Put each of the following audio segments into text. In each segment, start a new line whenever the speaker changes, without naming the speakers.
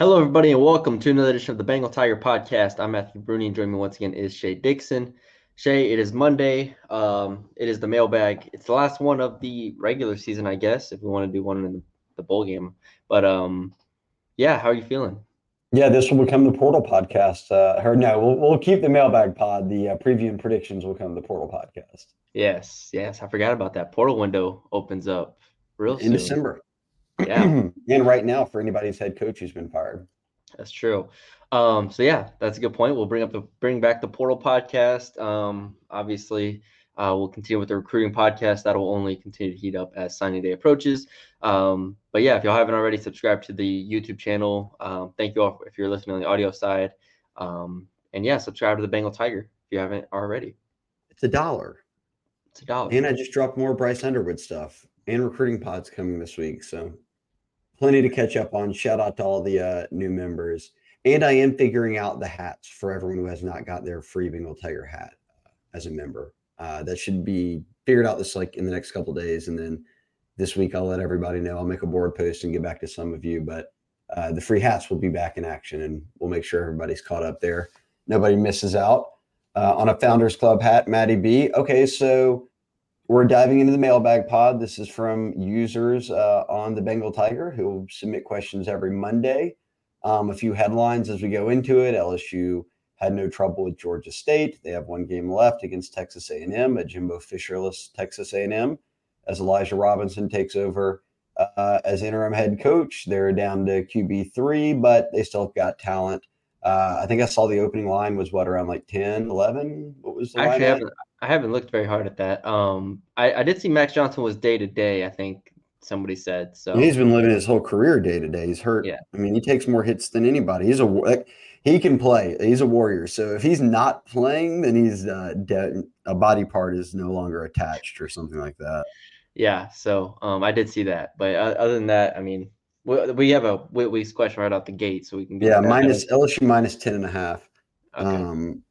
Hello, everybody, and welcome to another edition of the Bengal Tiger Podcast. I'm Matthew Brune, and joining me once again is Shea Dixon. Shea, it is Monday. Um, it is the mailbag. It's the last one of the regular season, I guess, if we want to do one in the, the bowl game. But um, yeah, how are you feeling?
Yeah, this will become the Portal podcast. Uh, or no, we'll, we'll keep the mailbag pod. The uh, preview and predictions will come the Portal podcast.
Yes, yes, I forgot about that. Portal window opens up real
in
soon.
December.
Yeah,
and right now, for anybody's head coach who's been fired.
that's true. Um, so yeah, that's a good point. We'll bring up the bring back the Portal podcast. Um, obviously, uh, we'll continue with the recruiting podcast. That'll only continue to heat up as signing day approaches. Um, but yeah, if y'all haven't already, subscribed to the YouTube channel. Um, thank you all if you're listening on the audio side. Um, and yeah, subscribe to the Bengal Tiger if you haven't already.
It's a dollar.
It's a dollar.
And I just dropped more Bryce Underwood stuff and recruiting pods coming this week. So plenty to catch up on. Shout out to all the uh, new members. And I am figuring out the hats for everyone who has not got their free Bengal Tiger hat uh, as a member. Uh, that should be figured out this like in the next couple days. And then this week I'll let everybody know. I'll make a board post and get back to some of you. But uh, the free hats will be back in action and we'll make sure everybody's caught up there. Nobody misses out. Uh, on a Founders Club hat, Maddie B. Okay, so we're diving into the mailbag pod. This is from users uh, on the Bengal Tiger who submit questions every Monday. Um, a few headlines as we go into it. LSU had no trouble with Georgia State. They have one game left against Texas A&M, a Jimbo Fisherless Texas A&M, as Elijah Robinson takes over uh, as interim head coach. They're down to QB three, but they still have got talent. Uh, I think I saw the opening line was what around like 10, 11. What was the
actually
line?
I haven't looked very hard at that. Um, I, I did see Max Johnson was day to day. I think somebody said so.
And he's been living his whole career day to day. He's hurt.
Yeah.
I mean, he takes more hits than anybody. He's a like, he can play. He's a warrior. So if he's not playing, then he's uh, dead. A body part is no longer attached or something like that.
Yeah, so um, I did see that, but uh, other than that, I mean, we, we have a Whit Weeks question right out the gate, so we can get
Yeah, minus LSU minus 10 and a half.
Okay.
Um,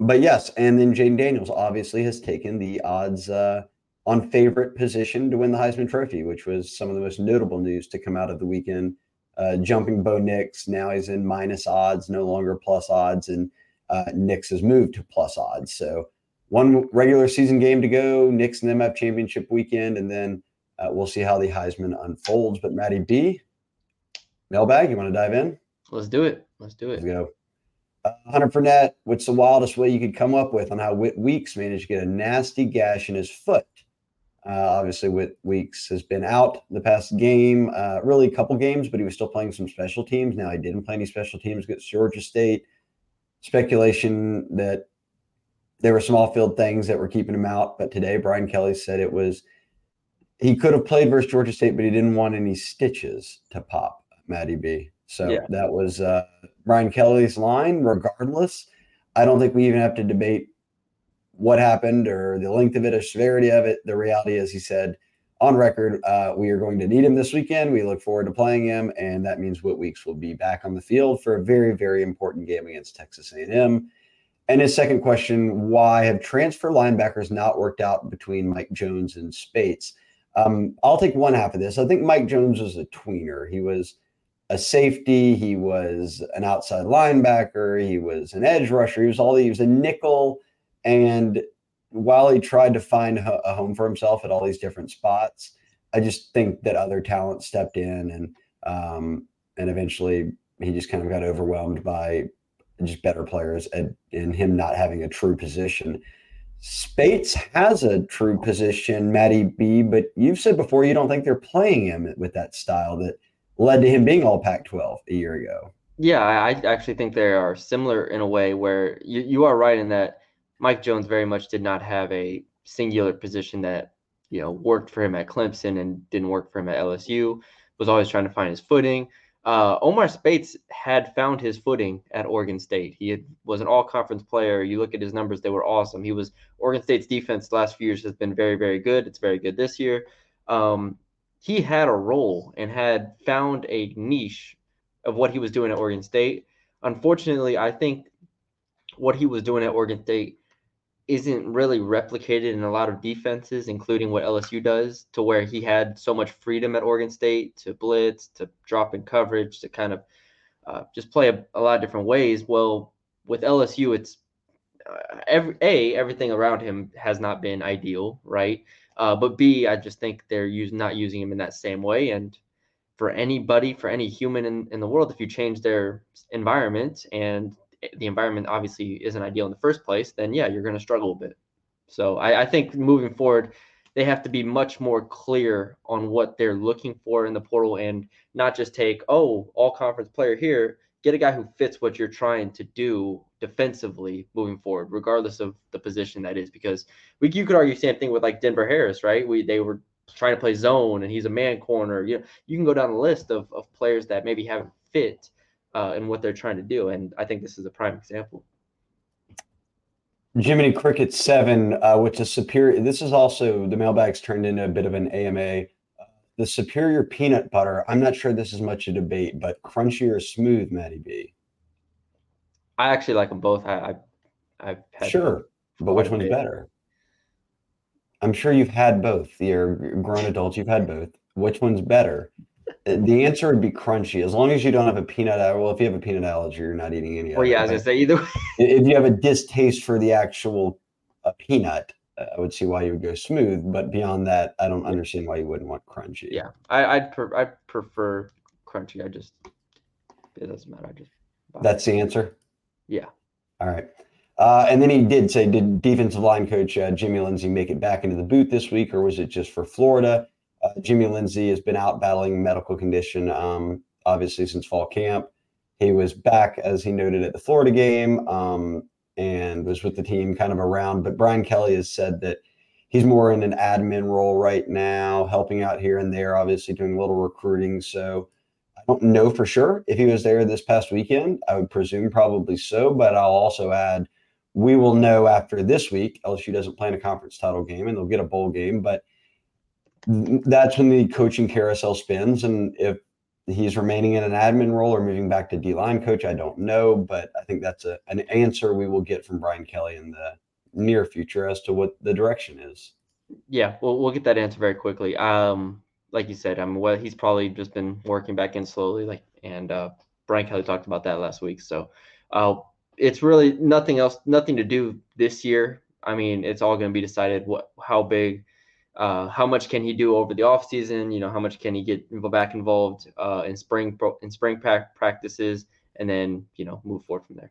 but yes, and then Jayden Daniels obviously has taken the odds uh, on favorite position to win the Heisman Trophy, which was some of the most notable news to come out of the weekend. Uh, jumping Bo Nix, now he's in minus odds, no longer plus odds, and uh, Nix has moved to plus odds. So one regular season game to go. Nix and them have championship weekend, and then uh, we'll see how the Heisman unfolds. But Maddie B, mailbag, you want to dive in?
Let's do it. Let's do
Let's
it.
go. Uh, Hunter Fournette, what's the wildest way you could come up with on how Whit Weeks managed to get a nasty gash in his foot? Uh, obviously, Whit Weeks has been out the past game, uh, really a couple games, but he was still playing some special teams. Now he didn't play any special teams against Georgia State. Speculation that there were some off-field things that were keeping him out, but today Brian Kelly said it was he could have played versus Georgia State, but he didn't want any stitches to pop. Maddie B. So
Yeah.
that was uh, Brian Kelly's line. Regardless, I don't think we even have to debate what happened or the length of it or severity of it. The reality is, he said on record, uh, we are going to need him this weekend. We look forward to playing him, and that means Whit Weeks will be back on the field for a very, very important game against Texas A&M. And his second question: Why have transfer linebackers not worked out between Mike Jones and Speights? Um, I'll take one half of this. I think Mike Jones was a tweener. He was a safety. He was an outside linebacker. He was an edge rusher. He was all. He was a nickel. And while he tried to find a home for himself at all these different spots, I just think that other talent stepped in and um, and eventually he just kind of got overwhelmed by just better players and, and him not having a true position. Speights has a true position, Matty B, but you've said before you don't think they're playing him with that style that led to him being all Pac 12 a year ago.
Yeah, I, actually think they are similar in a way where you, you are right in that Mike Jones very much did not have a singular position that you know worked for him at Clemson and didn't work for him at LSU. was always trying to find his footing. Uh, Omar Speights had found his footing at Oregon State. He had, was an all conference player. You look at his numbers, they were awesome. He was Oregon State's defense last few years has been very, very good. It's very good this year. Um, he had a role and had found a niche of what he was doing at Oregon State. Unfortunately, I think what he was doing at Oregon State isn't really replicated in a lot of defenses, including what LSU does, to where he had so much freedom at Oregon State to blitz, to drop in coverage, to kind of uh, just play a, a, lot of different ways. Well, with LSU, it's uh, every a everything around him has not been ideal, right? Uh, but B, I just think they're use, not using him in that same way. And for anybody, for any human in, in the world, if you change their environment and the environment obviously isn't ideal in the first place, then yeah, you're going to struggle a bit. So I, I think moving forward, they have to be much more clear on what they're looking for in the portal and not just take, oh, all conference player here. Get a guy who fits what you're trying to do defensively moving forward, regardless of the position that is. Because we you could argue same thing with like Denver Harris, right? We they were trying to play zone and he's a man corner. You know, you can go down the list of, of players that maybe haven't fit uh, in what they're trying to do. And I think this is a prime example.
Jiminy Cricket seven, uh, which is superior. This is also the mailbags turned into a bit of an AMA. The superior peanut butter. I'm not sure this is much a debate, but crunchy or smooth, Maddie B.
I actually like them both. I, I
have sure, but which one's better? I'm sure you've had both. You're grown adults. You've had both. Which one's better? The answer would be crunchy, as long as you don't have a peanut allergy. Well, if you have a peanut allergy, you're not eating any.
Well, yeah, I was gonna say either. Way.
if you have a distaste for the actual uh, peanut, uh, I would see why you would go smooth. But beyond that, I don't understand why you wouldn't want crunchy.
Yeah, I I'd pre- I prefer crunchy. I just it doesn't matter. I just
that's the answer.
Yeah.
All right. Uh, and then he did say, did defensive line coach uh, Jimmy Lindsey make it back into the boot this week, or was it just for Florida? Uh, Jimmy Lindsey has been out battling medical condition, um, obviously since fall camp. He was back, as he noted, at the Florida game um, and was with the team kind of around. But Brian Kelly has said that he's more in an admin role right now, helping out here and there, obviously doing a little recruiting. So I don't know for sure if he was there this past weekend. I would presume probably so, but I'll also add we will know after this week. LSU doesn't plan a conference title game and they'll get a bowl game, but that's when the coaching carousel spins. And if he's remaining in an admin role or moving back to D line coach, I don't know. But I think that's a, an answer we will get from Brian Kelly in the near future as to what the direction is.
Yeah, well, we'll get that answer very quickly. Um, like you said, I mean, well, he's probably just been working back in slowly, like, and uh, Brian Kelly talked about that last week. So, uh, it's really nothing else, nothing to do this year. I mean, it's all going to be decided what, how big uh, how much can he do over the off season? You know, how much can he get back involved uh, in spring in spring practices, and then you know move forward from there.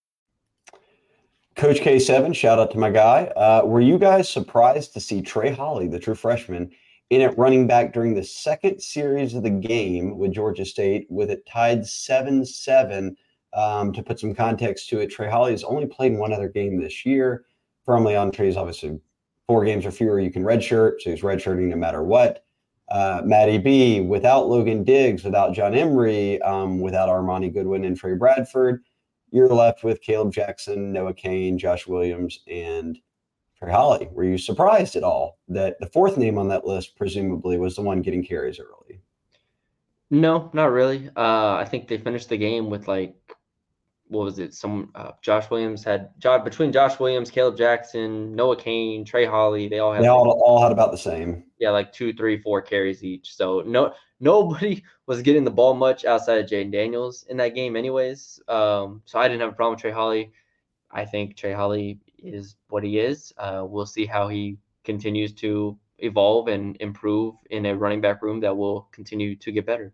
Coach K7, shout out to my guy. Uh, were you guys surprised to see Trey Holly, the true freshman, in at running back during the second series of the game with Georgia State, with it tied 7 7? Um, to put some context to it, Trey Holly has only played one other game this year. Firmly on Trey's, obviously, four games or fewer, you can redshirt. So he's redshirting no matter what. Uh, Maddie B, without Logan Diggs, without John Emery, um, without Armoni Goodwin and Trey Bradford, you're left with Kaleb Jackson, Noah Cain, Josh Williams, and Trey Holly. Were you surprised at all that the fourth name on that list presumably was the one getting carries early?
No, not really. Uh, I think they finished the game with like what was it? Some uh, Josh Williams had Josh between Josh Williams, Kaleb Jackson, Noah Cain, Trey Holly. They all had
they all, all had about the same.
Yeah, like two, three, four carries each. So no nobody was getting the ball much outside of Jayden Daniels in that game, anyways. Um, so I didn't have a problem with Trey Holly. I think Trey Holly is what he is. Uh, we'll see how he continues to evolve and improve in a running back room that will continue to get better.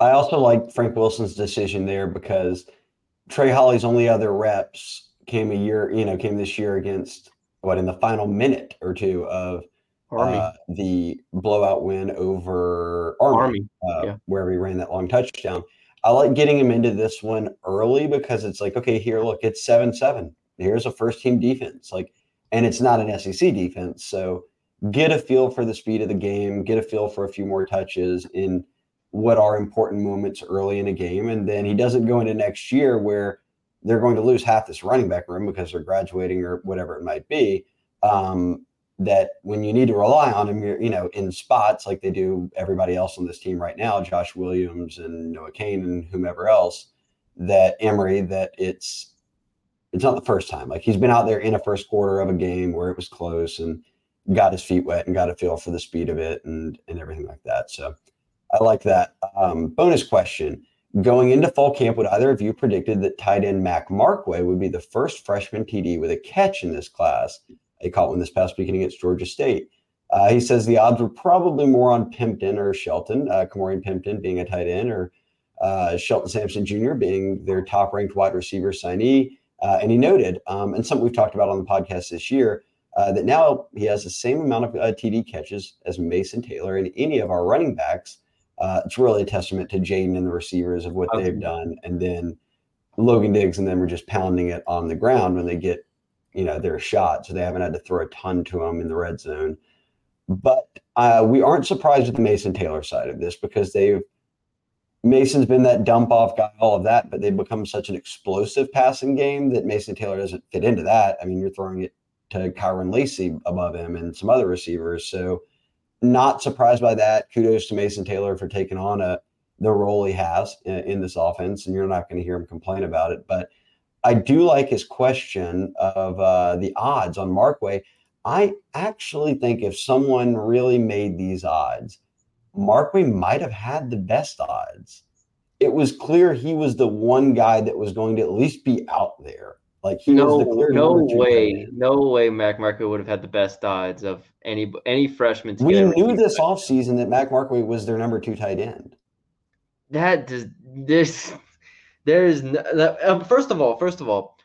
I also like Frank Wilson's decision there because Trey Holly's only other reps came a year, you know, came this year against what in the final minute or two of uh, the blowout win over Army, Army. Uh, yeah. where he ran that long touchdown. I like getting him into this one early because it's like, okay, here, look, it's seven seven. Here's a first team defense, like, and it's not an SEC defense, so get a feel for the speed of the game, get a feel for a few more touches in what are important moments early in a game, and then he doesn't go into next year where they're going to lose half this running back room because they're graduating or whatever it might be. Um, that when you need to rely on him, you're, you know, in spots like they do everybody else on this team right now, Josh Williams and Noah Cain and whomever else, that Emery, that it's it's not the first time. Like he's been out there in a first quarter of a game where it was close and got his feet wet and got a feel for the speed of it and and everything like that. So I like that. Um, bonus question. Going into fall camp, would either of you predicted that tight end Mac Markway would be the first freshman TD with a catch in this class? He caught one this past weekend against Georgia State. Uh, he says the odds were probably more on Pimpton or Shelton, uh, Ka'Morreun Pimpton being a tight end, or uh, Shelton Sampson Jr. being their top ranked wide receiver signee. Uh, and he noted, um, and something we've talked about on the podcast this year, uh, that now he has the same amount of uh, TD catches as Mason Taylor and any of our running backs. Uh, it's really a testament to Jayden and the receivers of what okay. they've done. And then Logan Diggs and them are just pounding it on the ground when they get you know their shot, so they haven't had to throw a ton to them in the red zone. But uh, we aren't surprised with the Mason Taylor side of this because they've Mason's been that dump off guy, all of that, but they've become such an explosive passing game that Mason Taylor doesn't fit into that. I mean, you're throwing it to Kyren Lacy above him and some other receivers. So not surprised by that. Kudos to Mason Taylor for taking on a the role he has in, in this offense, and you're not going to hear him complain about it. But I do like his question of uh, the odds on Markway. I actually think if someone really made these odds, Markway might have had the best odds. It was clear he was the one guy that was going to at least be out there. Like he
no,
was the clear
no way, no way. Mac Markway would have had the best odds of any any freshman.
we knew this offseason that Mac Markway was their number two tight end.
That does this there is no, um, first of all, first of all,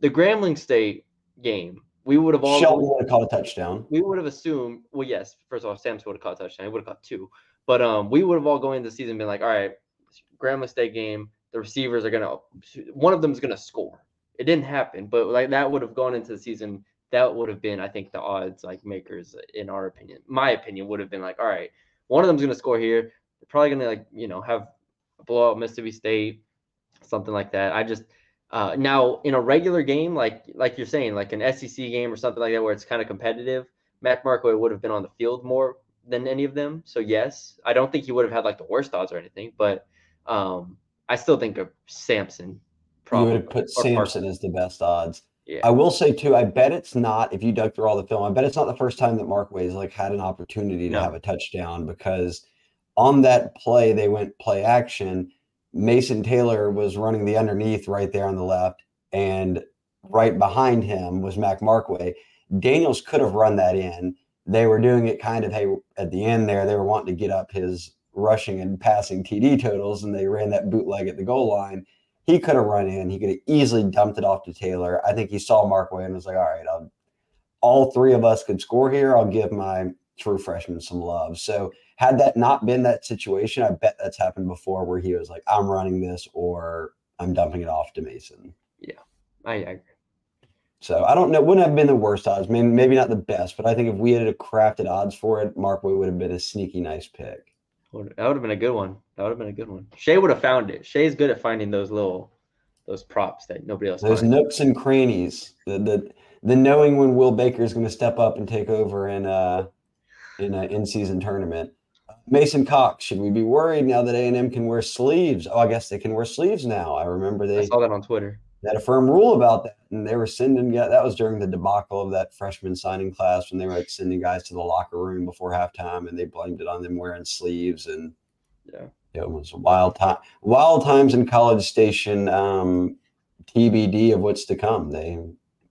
the Grambling State game, we would have all
Shelton would have caught a touchdown.
We would have assumed, well, yes, first of all, Sampson would have caught a touchdown. He would have caught two, but um, we would have all going into the season been like, all right, Grambling State game, the receivers are gonna, one of them is gonna score. It didn't happen, but like that would have gone into the season. That would have been, I think, the odds like makers in our opinion. My opinion would have been like, all right, one of them's gonna score here. They're probably gonna like, you know, have a blowout Mississippi State something like that. I just uh, now in a regular game, like like you're saying, like an SEC game or something like that, where it's kind of competitive, Mac Markway would have been on the field more than any of them. So yes, I don't think he would have had like the worst odds or anything, but um, I still think of Sampson.
Probably, you would have put Sampson as the best odds. Yeah. I will say too, I bet it's not. If you dug through all the film, I bet it's not the first time that Markway's like had an opportunity to no. have a touchdown because on that play they went play action Mason Taylor was running the underneath right there on the left, and right behind him was Mac Markway. Daniels could have run that in. They were doing it kind of, hey, at the end there, they were wanting to get up his rushing and passing TD totals, and they ran that bootleg at the goal line. He could have run in. He could have easily dumped it off to Taylor. I think he saw Markway and was like, all right, I'll, all three of us could score here. I'll give my true freshman some love. So had that not been that situation, I bet that's happened before where he was like, I'm running this or I'm dumping it off to Mason.
Yeah, I, agree.
So I don't know. Wouldn't have been the worst odds. Mean, maybe not the best, but I think if we had a crafted odds for it, Markway would have been a sneaky nice pick.
That would have been a good one. That would have been a good one. Shea would have found it. Shea's good at finding those little, those props that nobody else.
Those finds. nooks and crannies. The the the knowing when Will Baker is going to step up and take over in uh in an in season tournament. Mason Cox, should we be worried now that A and M can wear sleeves? Oh, I guess they can wear sleeves now. I remember they
I saw that on Twitter.
They had a firm rule about that, and they were sending. That was during the debacle of that freshman signing class when they were like sending guys to the locker room before halftime, and they blamed it on them wearing sleeves. And
yeah,
it was a wild time. Wild times in College Station. Um, TBD of what's to come. They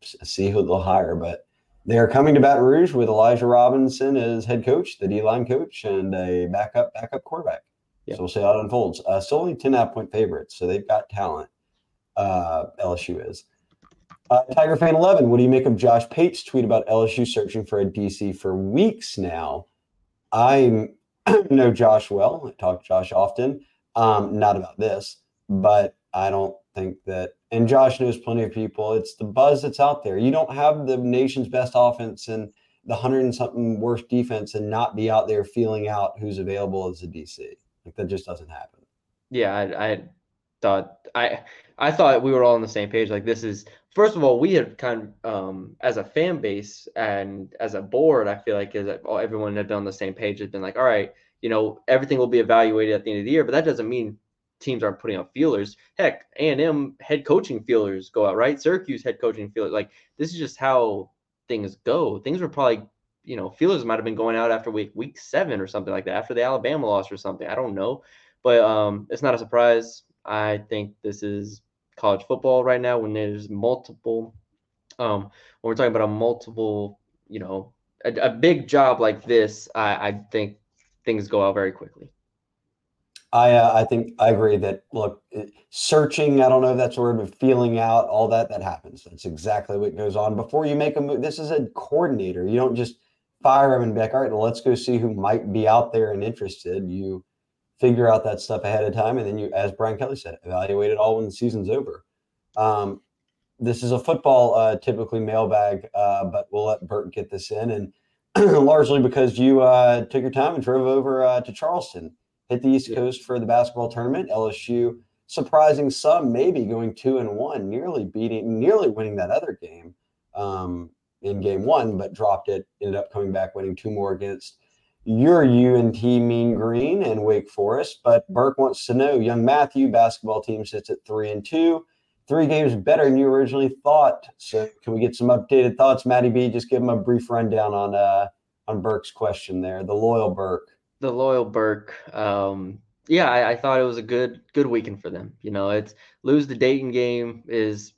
see who they'll hire, but They are coming to Baton Rouge with Elijah Robinson as head coach, the D line coach, and a backup backup quarterback. Yep. So we'll see how it unfolds. Uh, still only 10 half point favorites, so they've got talent. Uh, LSU is. Uh, Tiger fan 11, what do you make of Josh Pate's tweet about LSU searching for a DC for weeks now? I know Josh well. I talk to Josh often. Um, not about this, but I don't think that, and Josh knows plenty of people. It's the buzz that's out there. You don't have the nation's best offense and the hundred and something worst defense and not be out there feeling out who's available as a DC. Like that just doesn't happen.
Yeah, I, I thought I I thought we were all on the same page. Like this is first of all, we had kind of um, as a fan base and as a board, I feel like is everyone had been on the same page. Has been like, all right, you know, everything will be evaluated at the end of the year, but that doesn't mean teams aren't putting out feelers. Heck, A and M head coaching feelers go out, right? Syracuse head coaching feelers. Like this is just how things go. Things were probably, you know, feelers might have been going out after week week seven or something like that, after the Alabama loss or something. I don't know, but um, it's not a surprise. I think this is college football right now when there's multiple. Um, when we're talking about a multiple, you know, a, a big job like this, I, I think things go out very quickly.
I uh, I think I agree that look searching I don't know if that's a word but feeling out all that that happens that's exactly what goes on before you make a move this is a coordinator you don't just fire him and be like all right well, let's go see who might be out there and interested you figure out that stuff ahead of time and then you as Brian Kelly said evaluate it all when the season's over um, this is a football uh, typically mailbag uh, but we'll let Bert get this in and largely because you uh, took your time and drove over uh, to Charleston hit the East yeah. Coast for the basketball tournament. LSU surprising some, maybe going two and one, nearly beating, nearly winning that other game um, in game one, but dropped it. Ended up coming back, winning two more against your UNT Mean Green and Wake Forest. But Burke wants to know, young Matthew basketball team sits at three and two. Three games better than you originally thought. So, can we get some updated thoughts, Matty B? Just give him a brief rundown on uh, on Burke's question there, the loyal Burke
the loyal Burke. Um, yeah, I, I, thought it was a good good weekend for them. You know, it's lose the Dayton game is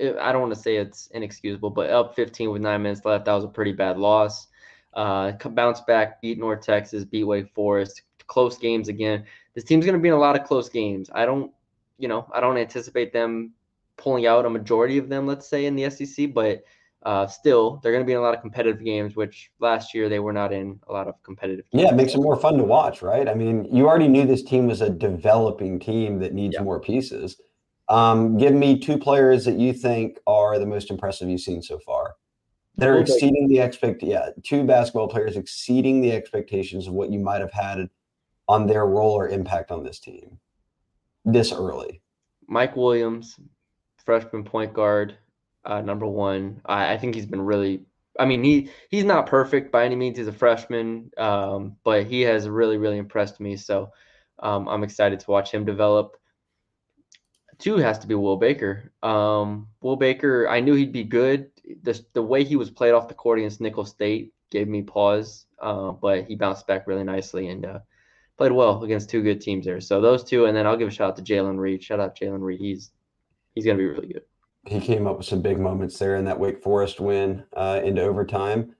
I don't want to say it's inexcusable, but up 15 with nine minutes left, that was a pretty bad loss. Uh, bounce back, beat North Texas, beat Wake Forest, close games again. This team's going to be in a lot of close games. I don't, you know, I don't anticipate them pulling out a majority of them, let's say, in the SEC, but uh, still they're going to be in a lot of competitive games, which last year they were not in a lot of competitive.
Games. Yeah, it makes it more fun to watch, right? I mean, you already knew this team was a developing team that needs yeah. more pieces. Um, give me two players that you think are the most impressive you've seen so far. That are exceeding the expect. Yeah, two basketball players exceeding the expectations of what you might have had on their role or impact on this team this early.
Mike Williams, freshman point guard uh, number one. I, I, think he's been really. I mean, he he's not perfect by any means. He's a freshman, um, but he has really really impressed me. So um, I'm excited to watch him develop. Two has to be Will Baker. Um, Will Baker, I knew he'd be good. The the way he was played off the court against Nicholls State gave me pause, uh, but he bounced back really nicely and uh, played well against two good teams there. So those two, and then I'll give a shout out to Jalen Reed. Shout out Jalen Reed. He's he's gonna be really good
he came up with some big moments there in that Wake Forest win uh, into overtime.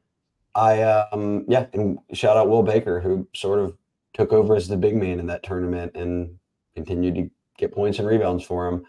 I um yeah, and shout out Will Baker who sort of took over as the big man in that tournament and continued to get points and rebounds for him.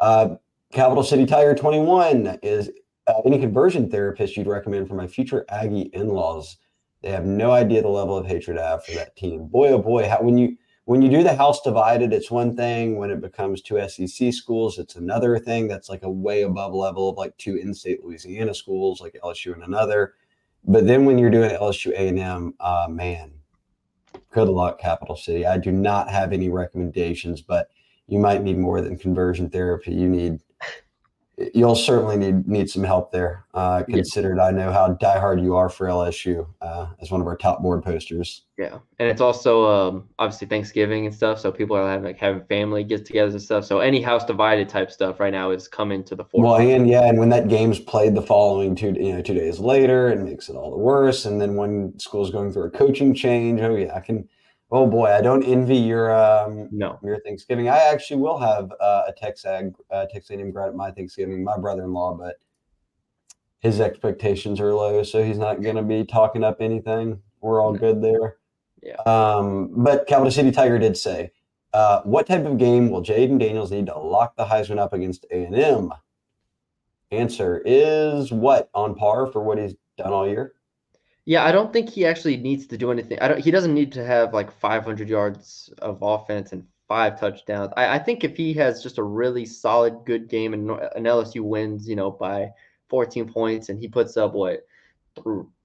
Uh, Capital City Tiger 21 is uh, any conversion therapist you'd recommend for my future Aggie in-laws. They have no idea the level of hatred I have for that team. Boy, oh boy, how when you when you do the house divided, it's one thing. When it becomes two SEC schools, it's another thing. That's like a way above level of like two in-state Louisiana schools, like LSU and another. But then when you're doing LSU A&M, uh, man, good luck, Capital City. I do not have any recommendations, but you might need more than conversion therapy. You need you'll certainly need need some help there. Uh, considered, yeah. I know how diehard you are for LSU uh, as one of our top board posters.
Yeah, and it's also um, obviously Thanksgiving and stuff, so people are having like having family get-togethers and stuff. So any house divided type stuff right now is coming to the forefront.
Well, and yeah, and when that game's played the following two you know two days later, it makes it all the worse. And then when school's going through a coaching change, oh yeah, I can Oh boy, I don't envy your um,
no
your Thanksgiving. I actually will have uh, a Texas uh, Texas A&M grad at my Thanksgiving. My brother-in-law, but his expectations are low, so he's not going to be talking up anything. We're all good there.
Yeah.
Um, but Capital City Tiger did say, uh, "What type of game will Jayden Daniels need to lock the Heisman up against A and M?" Answer is what on par for what he's done all year.
Yeah, I don't think he actually needs to do anything. I don't. He doesn't need to have like 500 yards of offense and five touchdowns. I, I think if he has just a really solid, good game and an LSU wins, you know, by 14 points, and he puts up what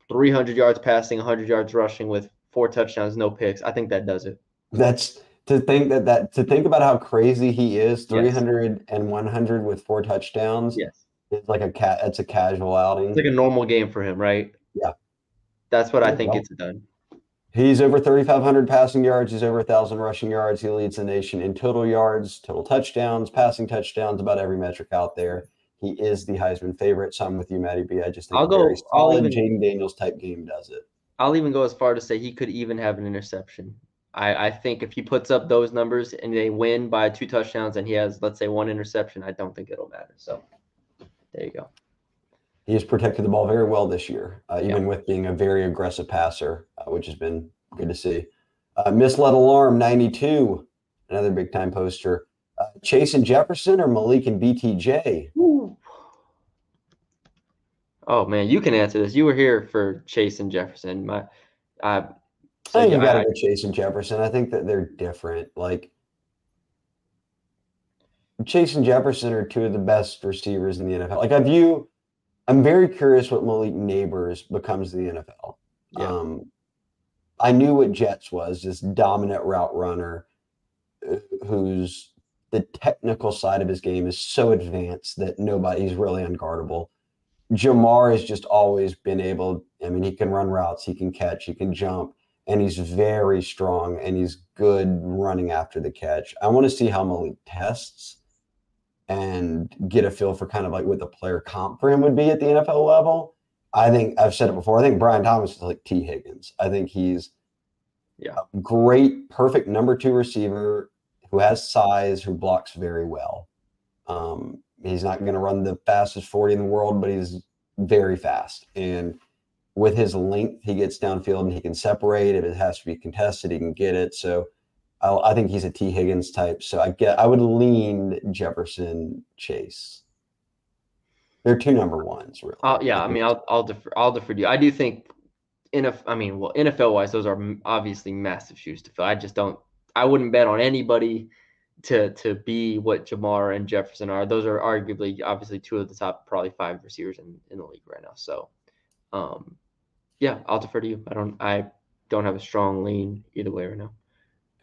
300 yards passing, 100 yards rushing with four touchdowns, no picks. I think that does it.
That's to think that that to think about how crazy he is 300 yes. and 100 with four touchdowns.
Yes.
It's like a cat. It's a casual outing.
It's like a normal game for him, right?
Yeah.
That's what I think gets it done.
He's over 3,500 passing yards. He's over 1,000 rushing yards. He leads the nation in total yards, total touchdowns, passing touchdowns, about every metric out there. He is the Heisman favorite. So I'm with you, Matty B. I just think
I'll go. I'll even
Jayden Daniels type game does it.
I'll even go as far to say he could even have an interception. I, I think if he puts up those numbers and they win by two touchdowns and he has, let's say, one interception, I don't think it'll matter. So there you go.
He has protected the ball very well this year, uh, even with being a very aggressive passer, uh, which has been good to see. Uh, Misled Alarm 92, another big time poster. Uh, Chase and Jefferson or Malik and BTJ?
Ooh. Oh man, you can answer this. You were here for Chase and Jefferson. My, uh,
so I think you got to go Chase and Jefferson. I think that they're different. Like Chase and Jefferson are two of the best receivers in the NFL. Like I view, I'm very curious what Malik Nabers becomes in the NFL. Yeah. Um, I knew what Jets was, this dominant route runner uh, who's the technical side of his game is so advanced that nobody's really unguardable. Ja'Marr has just always been able, I mean, he can run routes, he can catch, he can jump, and he's very strong and he's good running after the catch. I want to see how Malik tests and get a feel for kind of like what the player comp for him would be at the NFL level. I think I've said it before. I think Brian Thomas is like Tee Higgins. I think he's
yeah.
great, perfect number two receiver who has size, who blocks very well. Um, he's not going to run the fastest 40 in the world, but he's very fast. And with his length, he gets downfield and he can separate. If it has to be contested, he can get it. So I, I think he's a Tee Higgins type. So I get I would lean Jefferson Chase. They're two number ones, really.
Uh, yeah, I mean, I'll I'll defer I'll defer to you. I do think, NFL. I mean, well, NFL wise, those are obviously massive shoes to fill. I just don't. I wouldn't bet on anybody to to be what Ja'Marr and Jefferson are. Those are arguably, obviously, two of the top probably five receivers in, in the league right now. So, um, yeah, I'll defer to you. I don't. I don't have a strong lean either way right now.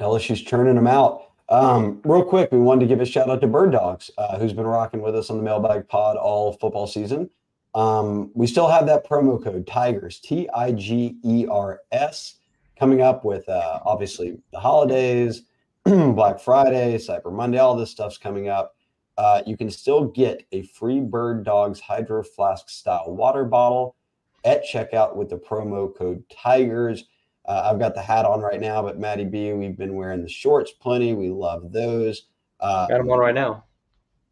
LSU's churning them out. Um, real quick, we wanted to give a shout out to Birddogs, uh, who's been rocking with us on the Mailbag Pod all football season. Um, we still have that promo code Tigers, T I G E R S, coming up with uh, obviously the holidays, Black Friday, Cyber Monday, all this stuff's coming up. Uh, you can still get a free Birddogs Hydro Flask style water bottle at checkout with the promo code Tigers. Uh, I've got the hat on right now, but Maddie B, we've been wearing the shorts plenty. We love those.
Uh, got them on right now.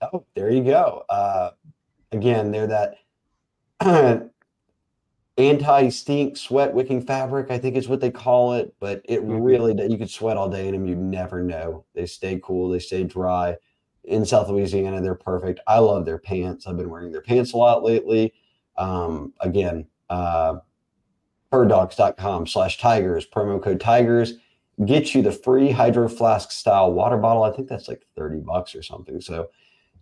Oh, there you go. Uh, again, they're that anti-stink sweat wicking fabric. I think is what they call it, but it mm-hmm. really you could sweat all day in them. You never know. They stay cool. They stay dry. In South Louisiana, they're perfect. I love their pants. I've been wearing their pants a lot lately. Um, again, uh, birddogs.com slash tigers, promo code tigers, get you the free hydro flask style water bottle. I think that's like 30 bucks or something. So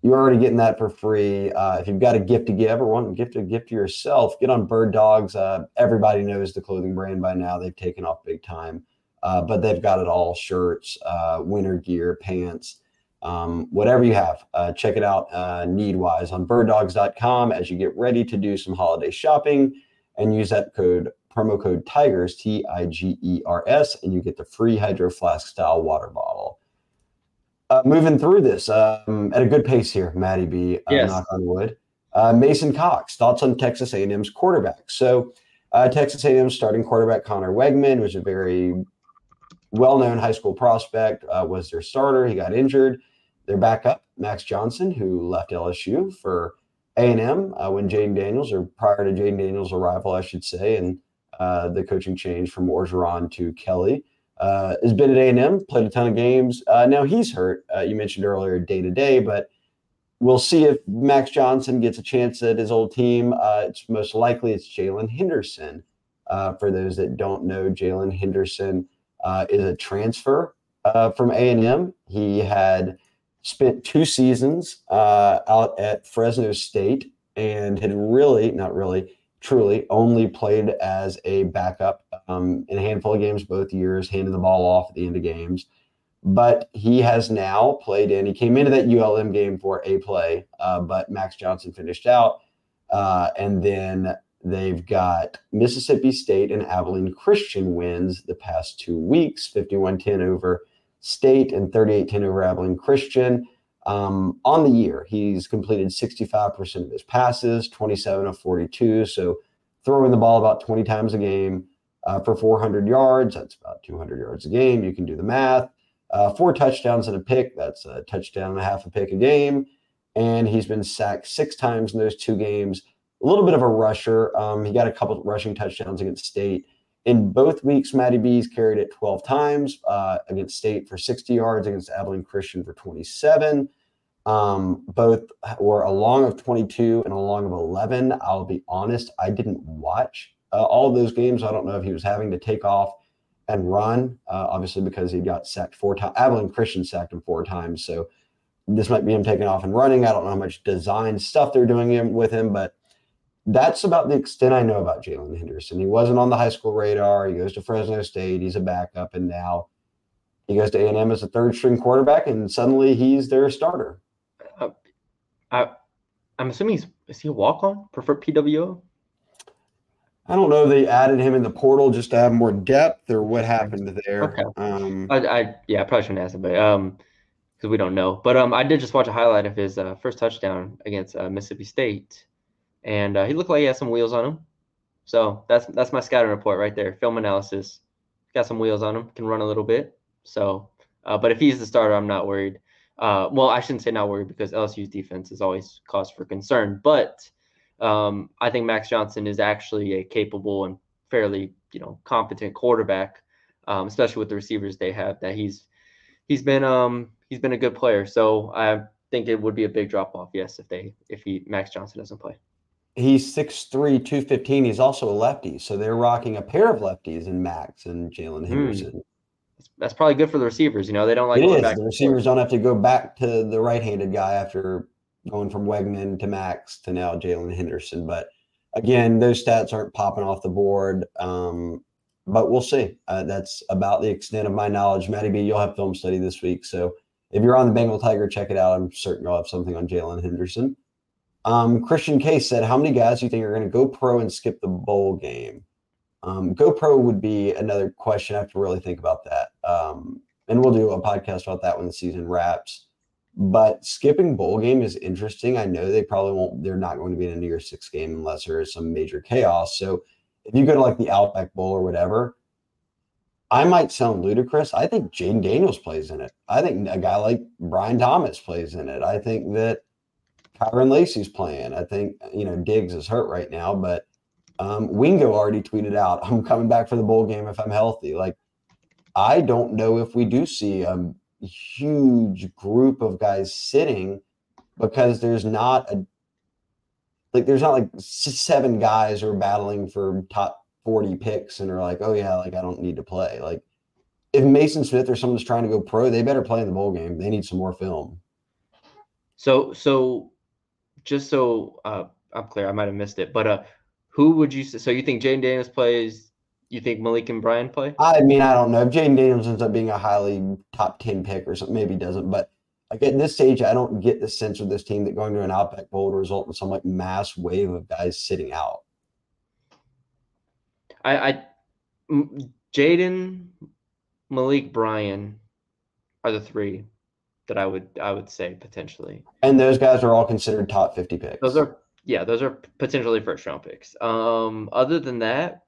you're already getting that for free. Uh, if you've got a gift to give or want to gift a gift to yourself, get on Birddogs. Uh, everybody knows the clothing brand by now. They've taken off big time, uh, but they've got it all shirts, uh, winter gear, pants, um, whatever you have. Uh, check it out uh, need wise on birddogs.com as you get ready to do some holiday shopping and use that code promo code Tigers, T I G E R S, and you get the free Hydro Flask style water bottle. Uh, moving through this um, at a good pace here, Maddie B. Uh, yes. Knock on wood. Uh, Mason Cox, thoughts on Texas A&M's quarterback. So, uh, Texas A&M starting quarterback Conner Weigman was a very well-known high school prospect. Uh, was their starter. He got injured. Their backup Max Johnson, who left LSU for A&M uh, when Jayden Daniels, or prior to Jayden Daniels' arrival, I should say, and uh, the coaching change from Orgeron to Kelly. Uh, has been at A&M, played a ton of games. Uh, now he's hurt. Uh, you mentioned earlier day to day, but we'll see if Max Johnson gets a chance at his old team. Uh, it's most likely it's Jaylen Henderson. for those that don't know, Jaylen Henderson is a transfer from A&M. He had – spent two seasons out at Fresno State and had really, not really, truly only played as a backup um, in a handful of games both years, handing the ball off at the end of games. But he has now played in. He came into that ULM game for a play, uh, but Max Johnson finished out. Uh, and then they've got Mississippi State and Abilene Christian wins the past two weeks 51 10 over State and 38 10 over Abilene Christian. Um, on the year, he's completed 65% of his passes, 27 of 42. So throwing the ball about 20 times a game uh, for 400 yards. That's about 200 yards a game. You can do the math. Uh, four touchdowns and a pick. That's a touchdown and a half a pick a game. And he's been sacked six times in those two games. A little bit of a rusher. Um, he got a couple rushing touchdowns against State. In both weeks, Matty B's carried it 12 times uh, against State for 60 yards, against Abilene Christian for 27. Um, both were a long of 22 and a long of 11. I'll be honest, I didn't watch uh, all those games. I don't know if he was having to take off and run, uh, obviously because he got sacked four times. Abilene Christian sacked him four times. So this might be him taking off and running. I don't know how much design stuff they're doing him, with him, but that's about the extent I know about Jaylen Henderson. He wasn't on the high school radar. He goes to Fresno State. He's a backup, and now he goes to A&M as a third string quarterback, and suddenly he's their starter. Uh,
I, I'm assuming he's is he a walk on preferred PWO?
I don't know. They added him in the portal just to have more depth, or what happened there. Okay. Um,
I, I yeah, I probably shouldn't ask him, but um, because we don't know. But um, I did just watch a highlight of his uh, first touchdown against uh, Mississippi State and uh, he looked like he had some wheels on him. So that's that's my scouting report right there. Film analysis, got some wheels on him, can run a little bit. So, uh, but if he's the starter, I'm not worried. Uh, well, I shouldn't say not worried because LSU's defense is always cause for concern. But um, I think Max Johnson is actually a capable and fairly, you know, competent quarterback, um, especially with the receivers they have. That he's he's been um he's been a good player. So I think it would be a big drop off, yes, if they if he Max Johnson doesn't play
he's 6'3, 215. He's also a lefty. So they're rocking a pair of lefties in Max and Jaylen hmm. Henderson. Mm.
That's probably good for the receivers. You know, they don't like
it is. The receivers don't have to go back to the right handed guy after going from Weigman to Max to now Jaylen Henderson. But again, those stats aren't popping off the board. Um, but we'll see. Uh, that's about the extent of my knowledge. Matty B, you'll have film study this week. So if you're on the Bengal Tiger, check it out. I'm certain you'll have something on Jaylen Henderson. Um, Christian Case said, "How many guys do you think are going to go pro and skip the bowl game?" Um, go pro would be another question. I have to really think about that, um, and we'll do a podcast about that when the season wraps. But skipping bowl game is interesting. I know they probably won't. They're not going to be in a New Year's Six game unless there is some major chaos. So if you go to like the Outback Bowl or whatever, I might sound ludicrous. I think Jayden Daniels plays in it. I think a guy like Brian Thomas plays in it. I think that Kyren Lacy's playing. I think you know Diggs is hurt right now, but um, Wingo already tweeted out, "I'm coming back for the bowl game if I'm healthy." Like, I don't know if we do see a huge group of guys sitting because there's not a like there's not like seven guys are battling for top 40 picks and are like, oh yeah, like I don't need to play. Like if Mason Smith or someone's trying to go pro, they better play in the bowl game. They need some more film.
So so just so uh, I'm clear, I might have missed it, but uh, who would you? So you think Jayden Daniels plays? You think Malik and Brian play?
I mean, I don't know if Jayden Daniels ends up being a highly top ten pick or something. Maybe doesn't, but like at this stage, I don't get the sense of this team that going to an Outback Bowl would result in some like mass wave of guys sitting out.
I, I Jayden, Malik, Brian are the three that I would I would say potentially.
And those guys are all considered top 50 picks.
Those are yeah, those are potentially first round picks. Um other than that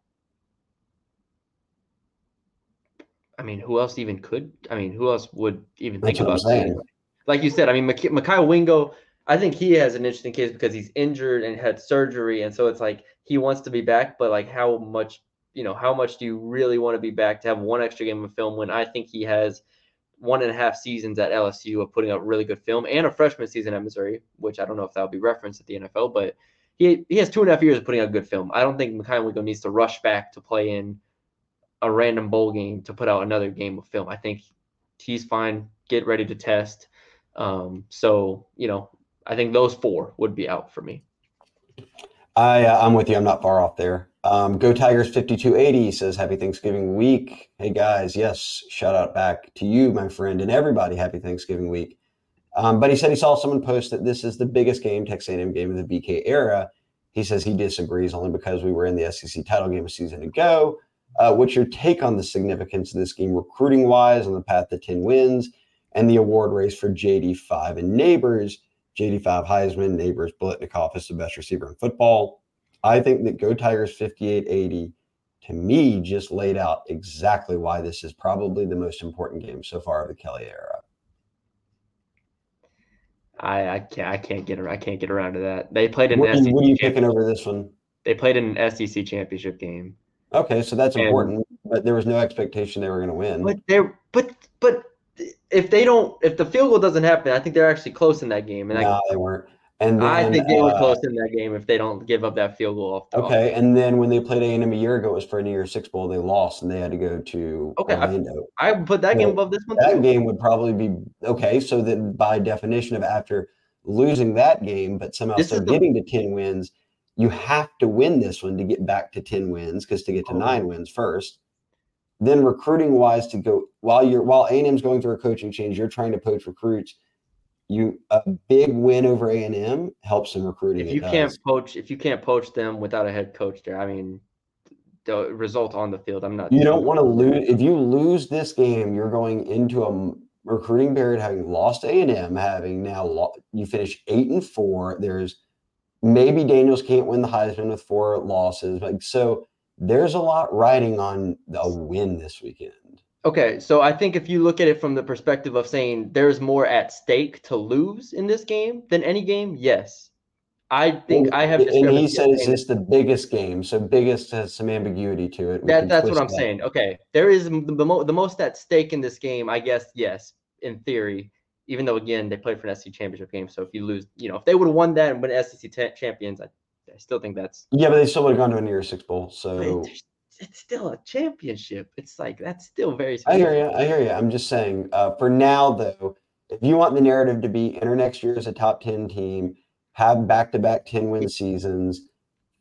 I mean, who else even could? I mean, who else would even That's think about saying? Like you said, I mean, Mik- Mekhi Wingo, I think he has an interesting case because he's injured and had surgery, and so it's like he wants to be back, but like how much, you know, how much do you really want to be back to have one extra game of film when I think he has one and a half seasons at LSU of putting out really good film and a freshman season at Missouri, which I don't know if that'll be referenced at the NFL, but he he has two and a half years of putting out good film. I don't think Mekhi Wingo needs to rush back to play in a random bowl game to put out another game of film. I think he's fine. Get ready to test. Um, so you know, I think those four would be out for me.
I uh, I'm with you. I'm not far off there. Um, Go Tigers 5280 says Happy Thanksgiving week. Hey guys, yes, shout out back to you, my friend, and everybody. Happy Thanksgiving week. Um, but he said he saw someone post that this is the biggest game, Texas A&M game of the BK era. He says he disagrees only because we were in the SEC title game a season ago. Uh, what's your take on the significance of this game, recruiting wise, on the path to 10 wins, and the award race for JD5 and Nabers? JD5 Heisman, Nabers, Biletnikoff is the best receiver in football. I think that Go Tigers 5880 to me just laid out exactly why this is probably the most important game so far of the Kelly era.
I, I can't I can't get I can't get around to that. They played in
what,
SEC
what are you picking over this one?
They played an SEC championship game.
Okay, so that's
And-
important, but there was no expectation they were going to win.
But they're but but if they don't if the field goal doesn't happen, I think they're actually close in that game. And
no, they weren't. And
I, I think they were
uh,
close in that game if they don't give up that field goal off the
Okay, and then when they played A&M a year ago, it was for a New Year's Six bowl. They lost, and they had to go to
Okay, I-
Orlando.
I would put that game above this one
that
too.
game would probably be okay. So that by definition of after losing that game, but somehow
This
still
is the-
getting to ten wins, you have to win this one to get back to ten wins because to get to
Oh.
nine wins first. Then recruiting wise, to go while you're while A and M's going through a coaching change, you're trying to poach recruits. You a big win over A and M helps in recruiting.
If you can't poach if you can't poach them without a head coach there, I mean the result on the field, I'm not
You don't want to lose. If you lose this game, you're going into a recruiting period having lost A and M, having now lo- you finish eight and four. There's maybe Daniels can't win the Heisman with four losses, like so. There's a lot riding on a win this weekend.
Okay, so I think if you look at it from the perspective of saying there's more at stake to lose in this game than any game, yes. I think
Well,
I have
and he
says
it's the biggest game, so biggest has some ambiguity to it.
That that's what I'm
that.
saying. Okay, there is the, mo- the most at stake in this game, I guess. Yes, in theory, even though again they played for an SEC championship game, so if you lose, you know, if they would have won that and been SEC ta- champions, I, I still think that's
Yeah, but they still would have gone to a New Year's Six bowl. So
it's still a championship. It's like that's still very.
I hear you. I hear you. I'm just saying, uh, for now, though, if you want the narrative to be enter next year as a top 10 team, have back to back 10 win seasons,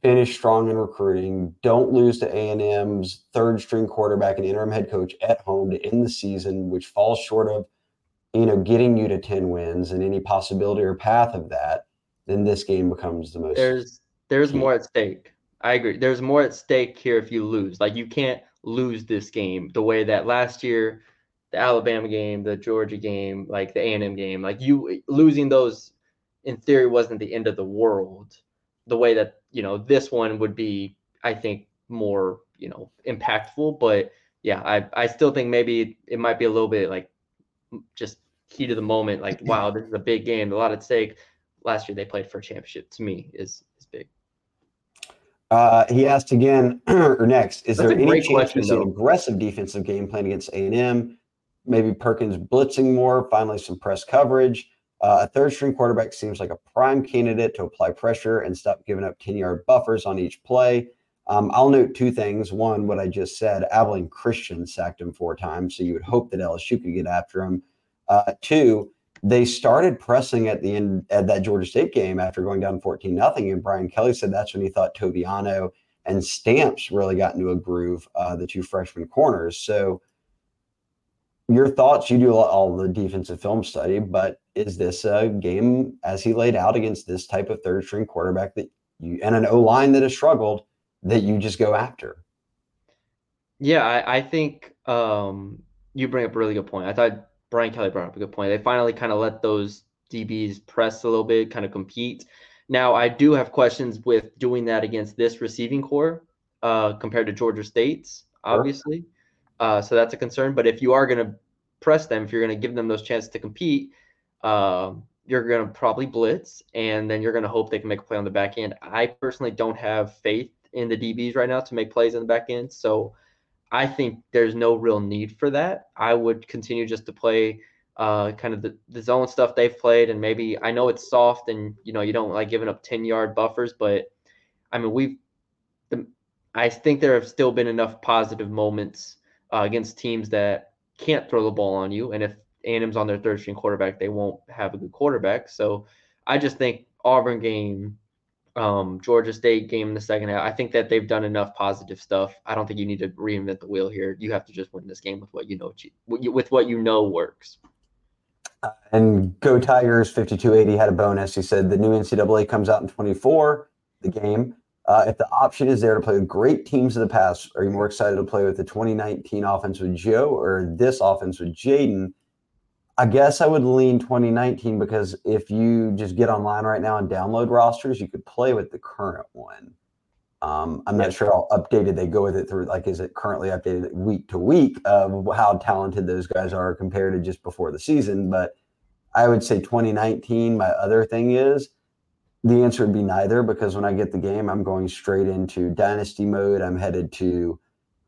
finish strong in recruiting, don't lose to A&M's third string quarterback and interim head coach at home to end the season, which falls short of, you know, getting you to 10 wins and any possibility or path of that, then this game becomes the most.
there's there's
key.
more at stake. I agree. There's more at stake here if you lose. Like you can't lose this game the way that last year, the Alabama game, the Georgia game, like the A&M game, like you losing those in theory wasn't the end of the world. The way that, you know, this one would be I think more, you know, impactful, but yeah, I I still think maybe it might be a little bit like just heat of the moment like wow, this is a big game, a lot at stake. Last year they played for a championship to me is.
Uh, he asked again, or next, is
That's
there any chance
question,
we see an aggressive defensive game plan against A&M? Maybe Perkins blitzing more, finally some press coverage. Uh, a third string quarterback seems like a prime candidate to apply pressure and stop giving up 10 yard buffers on each play. Um, I'll note two things. One, what I just said, Abilene Christian sacked him four times, so you would hope that LSU could get after him. Uh, two, they started pressing at the end at that Georgia State game after going down 14 nothing. And Brian Kelly said that's when he thought Toviano and Stamps really got into a groove, uh, the two freshman corners. So, your thoughts? You do all- the defensive film study, but is this a game as he laid out against this type of third string quarterback that you and an O line that has struggled that you just go after?
Yeah, I, I think um, you bring up a really good point. I thought Brian Kelly brought up a good point. They finally kind of let those DBs press a little bit, kind of compete. Now, I do have questions with doing that against this receiving core uh, compared to Georgia State's, obviously. Uh, so that's a concern. But if you are going to press them, if you're going to give them those chances to compete, um, you're going to probably blitz, and then you're going to hope they can make a play on the back end. I personally don't have faith in the DBs right now to make plays in the back end. So I think there's no real need for that. I would continue just to play uh, kind of the, the zone stuff they've played. And maybe I know it's soft and, you know, you don't like giving up 10 yard buffers, but I mean, we've, the, I think there have still been enough positive moments uh, against teams that can't throw the ball on you. And if A&M's on their third string quarterback, they won't have a good quarterback. So I just think Auburn game, um, Georgia State game in the second half. I think that they've done enough positive stuff. I don't think you need to reinvent the wheel here. You have to just win this game with what you know, with what you know works.
And Go Tigers 5280 had a bonus. He said the new NCAA comes out in 24, the game. Uh, if the option is there to play with great teams of the past, are you more excited to play with the 2019 offense with Joe or this offense with Jayden? I guess I would lean 2019 because if you just get online right now and download rosters, you could play with the current one. Um, I'm not sure how updated they go with it through. Like, is it currently updated week to week of how talented those guys are compared to just before the season? But I would say 2019. My other thing is the answer would be neither because when I get the game, I'm going straight into dynasty mode. I'm headed to,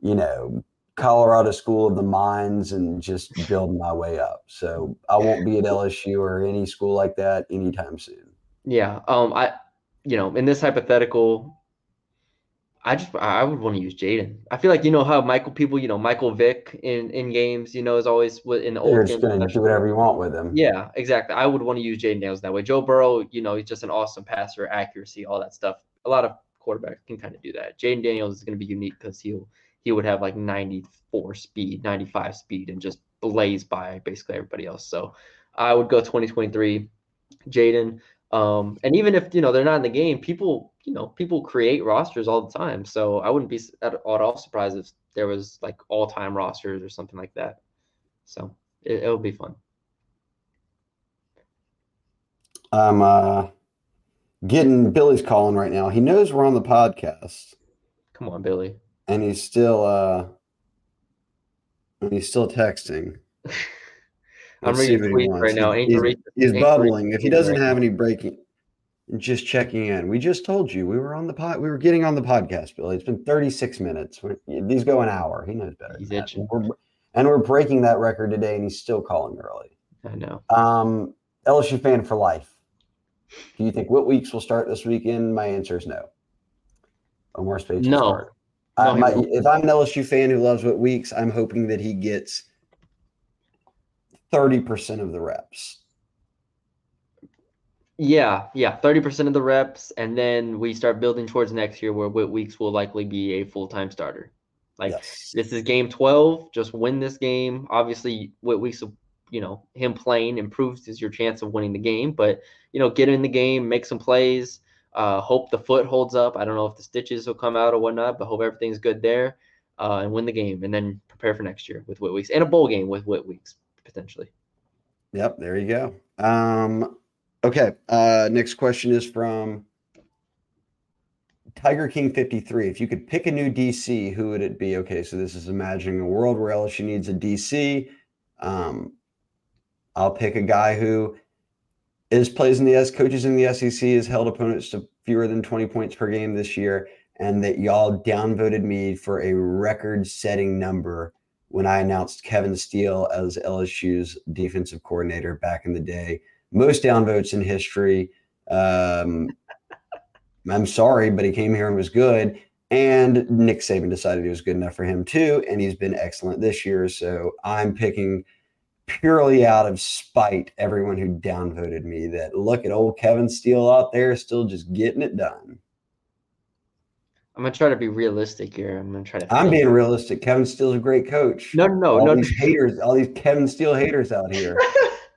you know, Colorado School of the Mines and just building my way up. So I won't be at LSU or any school like that anytime soon.
Yeah. Um. I, you know, in this hypothetical, I just I would want to use Jayden. I feel like you know how Michael people, you know, Michael Vick in in games, you know, is always in the
old You're just gonna do whatever you want with him.
Yeah, exactly. I would want to use Jayden Daniels that way. Joe Burrow, you know, he's just an awesome passer, accuracy, all that stuff. A lot of quarterbacks can kind of do that. Jayden Daniels is going to be unique because he'll he would have like 94 speed, 95 speed, and just blaze by basically everybody else. So I would go 2023, Jayden. Um, and even if you know they're not in the game, people you know people create rosters all the time. So I wouldn't be at, at all surprised if there was like all time rosters or something like that. So it, it'll be fun.
I'm uh, getting Billy's calling right now. He knows we're on the podcast.
Come on, Billy.
And he's still uh, and he's still texting.
I'm reading tweets right now.
He's, he's, bubbling. If he doesn't have any breaking, just checking in. We just told you we were on the pod. We were getting on the podcast, Billy. It's been 36 minutes. We're, these go an hour. He knows better. He's itching. And we're, and we're breaking that record today, and he's still calling early.
I know.
Um, LSU fan for life. Do you think Whit Weeks will start this weekend? My answer is no. Omar Speights.
No. No
uh, my, if I'm an LSU fan who loves Whit Weeks, I'm hoping that he gets – 30% of the reps.
Yeah, yeah, 30% of the reps. And then we start building towards next year where Whit Weeks will likely be a full time starter. Like yes. this is game 12. Just win this game. Obviously, Whit Weeks, you know, him playing improves is your chance of winning the game. But, you know, get in the game, make some plays. Uh, hope the foot holds up. I don't know if the stitches will come out or whatnot, but hope everything's good there uh, and win the game. And then prepare for next year with Whit Weeks and a bowl game with Whit Weeks potentially.
Yep, there you go. Um, okay, uh, next question is from Tiger King 53. If you could pick a new DC, who would it be? Okay, so this is imagining a world where LSU needs a DC. Um, I'll pick a guy who is plays in the S coaches in the SEC has held opponents to fewer than 20 points per game this year, and that y'all downvoted me for a record setting number when I announced Kevin Steele as LSU's defensive coordinator back in the day. Most downvotes in history. Um, I'm sorry, but he came here and was good. And Nick Saban decided he was good enough for him too. And he's been excellent this year. So I'm picking purely out of spite everyone who downvoted me that look at old Kevin Steele out there still just getting it done.
I'm gonna try to be realistic here. I'm gonna try to.
I'm being realistic. Kevin Steele's a great coach.
No, no,
all
no.
These haters, all these Kevin Steele haters out here,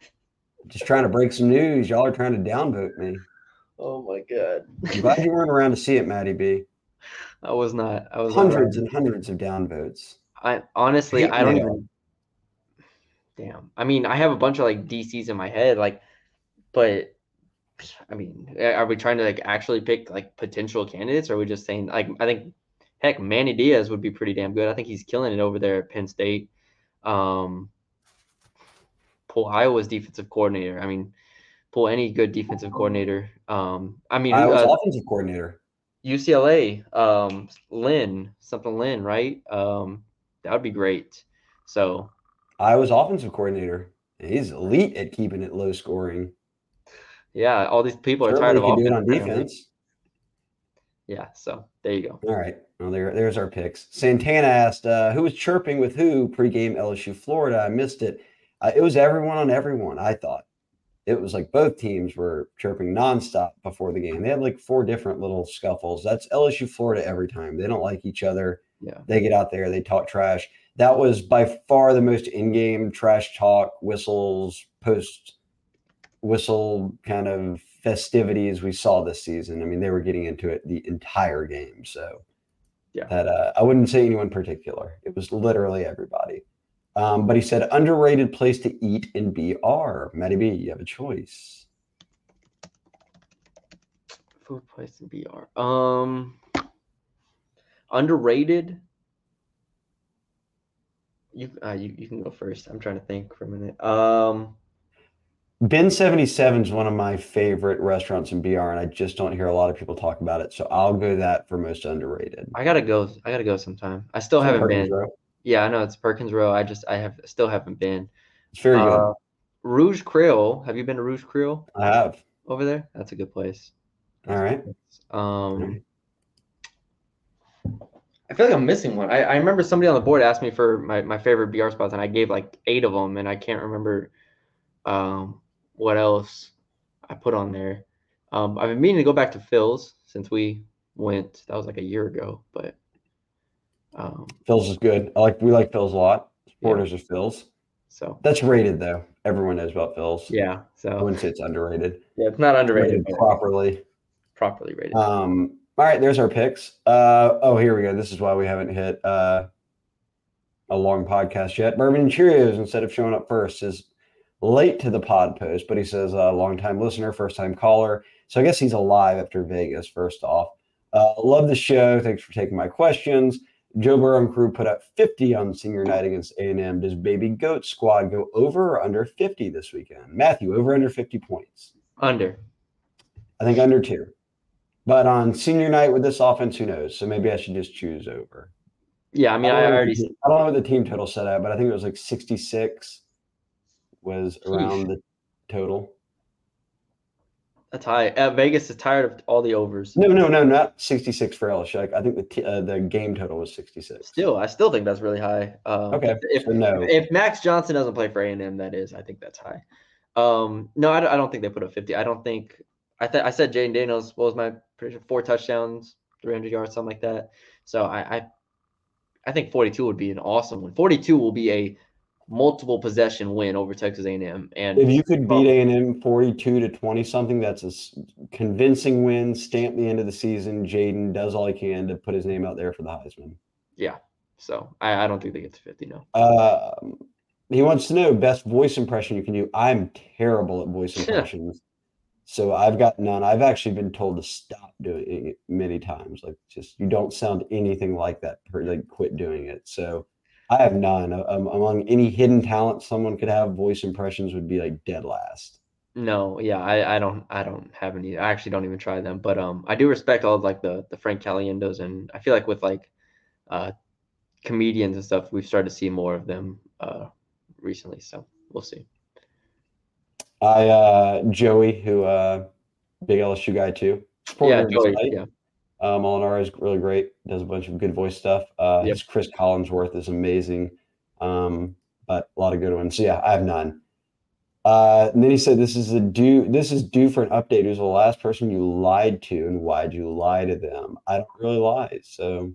just trying to break some news. Y'all are trying to downvote me.
Oh my god!
I'm glad you weren't around to see it, Maddie
B. I was not. I was
hundreds and hundreds of downvotes.
I honestly, I don't even. Damn. I mean, I have a bunch of like DCs in my head, like, but I mean, are we trying to like actually pick like potential candidates? Or are we just saying like I think heck, Manny Diaz would be pretty damn good. I think he's killing it over there at Penn State. Um, pull Iowa's defensive coordinator. I mean, pull any good defensive coordinator. Um, I mean,
Iowa's
uh,
offensive coordinator.
UCLA, um, Lynn, something Lynn, right? Um, that would be great. So
Iowa's offensive coordinator. He's elite at keeping it low scoring.
yeah, all these people are tired of
it on defense.
Yeah, so there you go.
All right. Well, there, there's our picks. Santana asked, uh, who was chirping with who pregame LSU Florida? I missed it. Uh, it was everyone on everyone, I thought. It was like both teams were chirping nonstop before the game. They had like four different little scuffles. That's LSU Florida every time. They don't like each other.
Yeah.
They get out there, they talk trash. That was by far the most in game trash talk, whistles, post whistle kind of festivities we saw this season. I mean, they were getting into it the entire game. So,
Yeah.
that uh, I wouldn't say anyone particular. It was literally everybody. Um, but he said underrated place to eat in BR. Matty B, you have a choice.
Food place in BR. Um, underrated. You, uh, you you can go first. I'm trying to think for a minute. Um,
Bin 77 is one of my favorite restaurants in BR, and I just don't hear a lot of people talk about it. So I'll go that for most underrated.
I gotta go. I gotta go sometime. I still haven't
Perkins
been.
Row.
Yeah, I know it's Perkins Row. I just I have still haven't been.
It's very good.
Uh, Rouge Creole. Have you been to Rouge Creole
I have.
over there? That's a good place.
All right.
Um, I feel like I'm missing one. I, I remember somebody on the board asked me for my, my favorite BR spots, and I gave like eight of them, and I can't remember um, what else I put on there. Um, I've been meaning to go back to Phil's since we went. That was like a year ago, but um,
Phil's is good. I like we like Phil's a lot. Supporters of Phil's.
so
That's rated though. Everyone knows about Phil's.
yeah, So I
wouldn't say it's underrated.
yeah, it's not underrated,
Rated properly.
properly rated.
Um, all right, there's our picks. Uh, oh, here we go. This is why we haven't hit uh, a long podcast yet. Bourbon and Cheerios, instead of showing up first, is late to the pod post, but he says uh, long time listener, first time caller. So I guess he's alive after Vegas. First off, uh, love the show. Thanks for taking my questions. Joe Burrow and crew put up 50 on senior night against A&M. Does Baby Goat squad go over or under 50 this weekend? Matthew, over under 50 points.
Under.
I think under two. But on senior night with this offense, who knows? So maybe I should just choose over.
Yeah, I mean, I
don't know what
already.
the- I don't know what the team total set at, but I think it was like 66 was around the total.
That's high. Uh, Vegas is tired of all the overs.
No, no, no, not 66 for LSU. I think the t- uh, the game total was 66.
Still, I still think that's really high. Um,
Okay,
If,
so no.
if Max Johnson doesn't play for A and M, that is, I think that's high. Um, no, I don't, I don't think they put up 50. I don't think. I th- I said Jayden Daniels. What was my prediction? Four touchdowns, 300 yards, something like that. So I, I, I think 42 would be an awesome one. 42 will be a multiple possession win over Texas A&M. And
If you could beat A&M 42 to 20 something, that's a convincing win. Stamp the end of the season. Jayden does all he can to put his name out there for the Heisman.
yeah, so I, I don't think they get to 50. No.
Um, he wants to know best voice impression you can do. I'm terrible at voice impressions, so I've got none. I've actually been told to stop doing it many times. Like, just you don't sound anything like that. Like, quit doing it. So I have none. Um, among any hidden talent someone could have, voice impressions would be like dead last.
No, yeah, I, I don't I don't have any. I actually don't even try them, but um, I do respect all of like the the Frank Caliendos, and I feel like with like, uh, comedians and stuff, we've started to see more of them uh recently. So we'll see.
I uh, Joey, who uh, big LSU guy too.
Yeah,
Supporter of the
Joey, yeah,
Molinaro is really great. Does a bunch of good voice stuff. Uh,
Yep.
His Chris Collinsworth is amazing. Um, but a lot of good ones. So yeah, I have none. Uh, and then he said, "This is a due. This is due for an update. Who's the last person you lied to, and why'd you lie to them? I don't really lie, so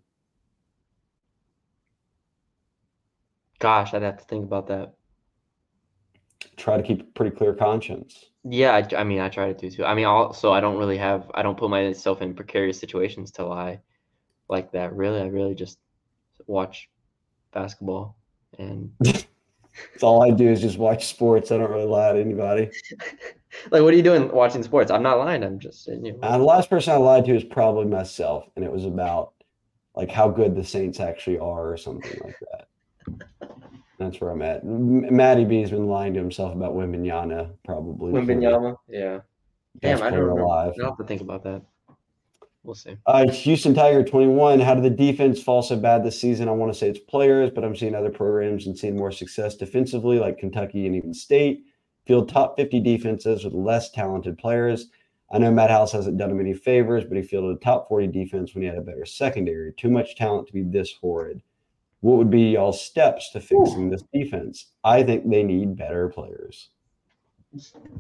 gosh, I'd have to think about that.
Try to keep a pretty clear conscience.
Yeah, I, I mean, I try to do too. I mean, also, I don't really have, I don't put myself in precarious situations to lie like that. Really, I really just watch basketball and
That's all I do is just watch sports. I don't really lie to anybody.
like, what are you doing watching sports? I'm not lying. I'm just saying you.
Uh, the last person I lied to is probably myself, and it was about like how good the Saints actually are, or something like that. That's where I'm at. Matty B has been lying to himself about Wembanyama, probably.
Wembanyama, yeah. Damn, I don't remember. Alive. I'll have to think about that. We'll see.
Uh, Houston Tiger 21. How did the defense fall so bad this season? I want to say it's players, but I'm seeing other programs and seeing more success defensively, like Kentucky and even State. Field top 50 defenses with less talented players. I know Matt House hasn't done him any favors, but he fielded a top 40 defense when he had a better secondary. Too much talent to be this horrid. What would be y'all's steps to fixing this defense? I think they need better players.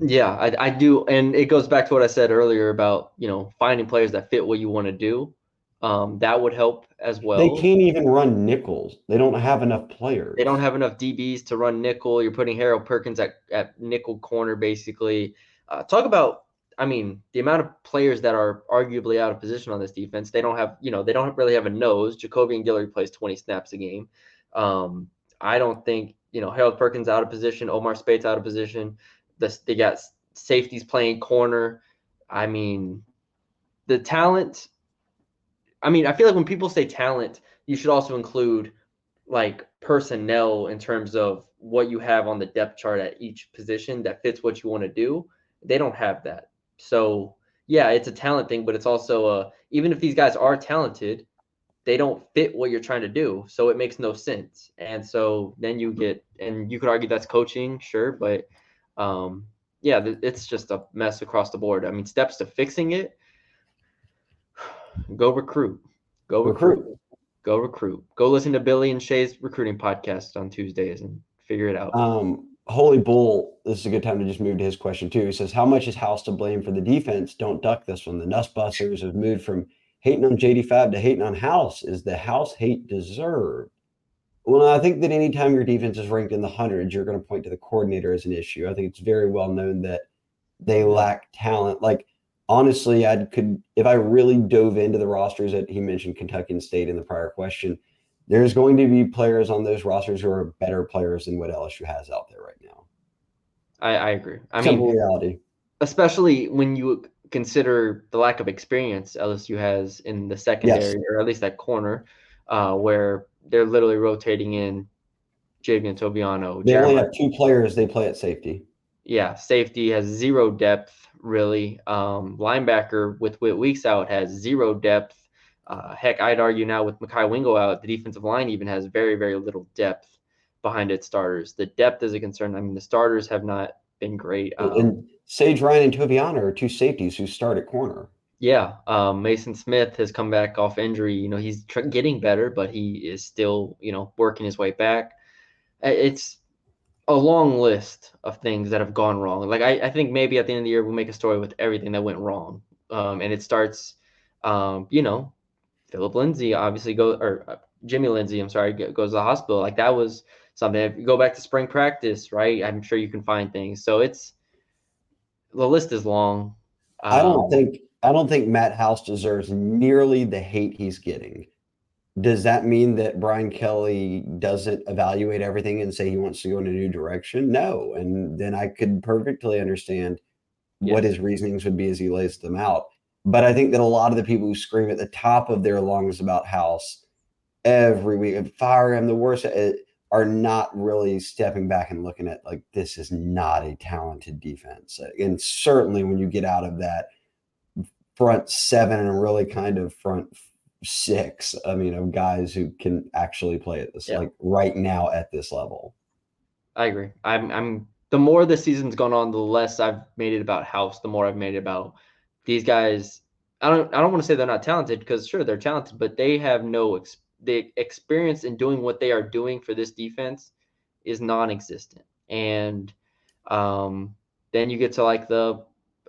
Yeah, I, I do, and it goes back to what I said earlier about you know finding players that fit what you want to do. Um, that would help as well.
They can't even run nickels. They don't have enough players.
They don't have enough DBs to run nickel. You're putting Harold Perkins at, at nickel corner, basically. Uh, talk about, I mean, the amount of players that are arguably out of position on this defense. They don't have, you know, they don't really have a nose. Jacobian Guillory plays 20 snaps a game. Um, I don't think, you know, Harold Perkins out of position. Omar Speights out of position. The, they got safeties playing corner. I mean, the talent. I mean, I feel like when people say talent, you should also include like personnel in terms of what you have on the depth chart at each position that fits what you want to do. They don't have that. So, yeah, it's a talent thing, but it's also a even if these guys are talented, they don't fit what you're trying to do. So it makes no sense. And so then you get and you could argue that's coaching, sure, but um, yeah, it's just a mess across the board. I mean, steps to fixing it: go recruit, go recruit, recruit. go recruit, go listen to Billy and Shay's recruiting podcast on Tuesdays and figure it out.
Um, Holy Bull, this is a good time to just move to his question too. He says, "How much is House to blame for the defense? Don't duck this one. The Nussbusters have moved from hating on JD Fab to hating on House. Is the House hate deserved?" Well, I think that anytime your defense is ranked in the hundreds, you're going to point to the coordinator as an issue. I think it's very well known that they lack talent. Like honestly, I could if I really dove into the rosters that he mentioned Kentucky and State in the prior question, there's going to be players on those rosters who are better players than what LSU has out there right now.
I, I agree. I
Simple mean, reality.
Especially when you consider the lack of experience LSU has in the secondary, yes. or at least that corner, uh, where they're literally rotating in Javien Toviano.
They only have two players they play at safety.
Yeah, safety has zero depth, really. Um, linebacker with Whit Weeks out has zero depth. Uh, heck, I'd argue now with Mekhi Wingo out, the defensive line even has very, very little depth behind its starters. The depth is a concern. I mean, the starters have not been great.
Um, and Sage Ryan and Toviano are two safeties who start at corner.
Yeah, um, Maason Smith has come back off injury. You know, he's tr- getting better, but he is still, you know, working his way back. It's a long list of things that have gone wrong. Like I, I think maybe at the end of the year we'll make a story with everything that went wrong. Um, and it starts, um, you know, Phillip Lindsay obviously go or uh, Jimmy Lindsay, I'm sorry, goes to the hospital. Like that was something. If you go back to spring practice, right? I'm sure you can find things. So it's the list is long.
Um, I don't um, think I don't think Matt House deserves nearly the hate he's getting. Does that mean that Brian Kelly doesn't evaluate everything and say he wants to go in a new direction? No. And then I could perfectly understand yes. what his reasonings would be as he lays them out. But I think that a lot of the people who scream at the top of their lungs about House every week, fire him, the worst, eh, are not really stepping back and looking at like this is not a talented defense. And certainly when you get out of that front seven and really kind of front six. I mean, of guys who can actually play at this yeah. like right now at this level.
I agree. I'm I'm the more the season's gone on, the less I've made it about House, the more I've made it about these guys. I don't I don't want to say they're not talented because sure they're talented, but they have no ex- the experience in doing what they are doing for this defense is non-existent. And um, then you get to like the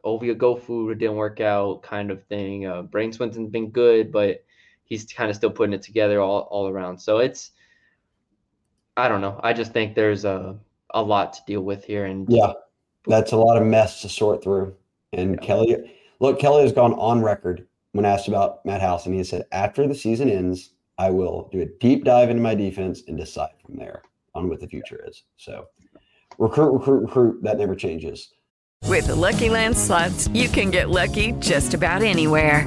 Ovie Oghoufo it didn't work out kind of thing. Uh, Bradyn Swinson's been good, but he's kind of still putting it together all, all around. So it's, I don't know. I just think there's a, a lot to deal with here. And
yeah, that's a lot of mess to sort through. And yeah. Kelly, look, Kelly has gone on record when asked about Matt House, and he said, after the season ends, I will do a deep dive into my defense and decide from there on what the future is. So recruit, recruit, recruit. That never changes.
With the Lucky Land slots, you can get lucky just about anywhere.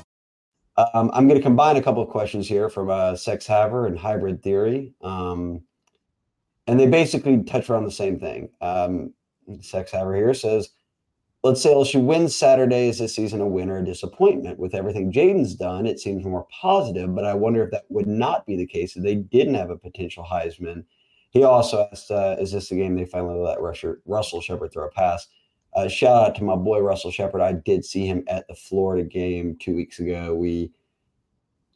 Um, I'm going to combine a couple of questions here from uh, Sex Haver and Hybrid Theory. Um, and they basically touch on the same thing. Um, Sex Haver here says, let's say LSU wins Saturday. Is this season a win or a disappointment? With everything Jayden's done, it seems more positive, but I wonder if that would not be the case if they didn't have a potential Heisman. He also asked, uh, is this the game they finally let Russell Shepard throw a pass? Uh, shout out to my boy Russell Shepard. I did see him at the Florida game two weeks ago. We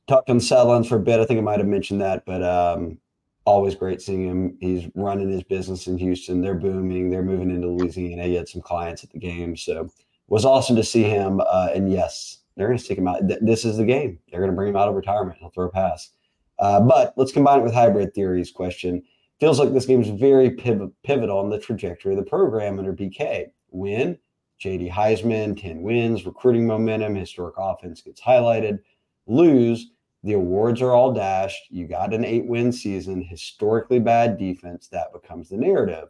talked on sidelines for a bit. I think I might have mentioned that, but um, always great seeing him. He's running his business in Houston. They're booming. They're moving into Louisiana. He had some clients at the game, so it was awesome to see him. Uh, and yes, they're going to stick him out. Th- this is the game. They're going to bring him out of retirement. He'll throw a pass. Uh, but let's combine it with hybrid theories question. Feels like this game is very piv- pivotal in the trajectory of the program under BK win. JD Heisman, 10 wins, recruiting momentum, historic offense gets highlighted. Lose, the awards are all dashed. You got an eight win season, historically bad defense. That becomes the narrative.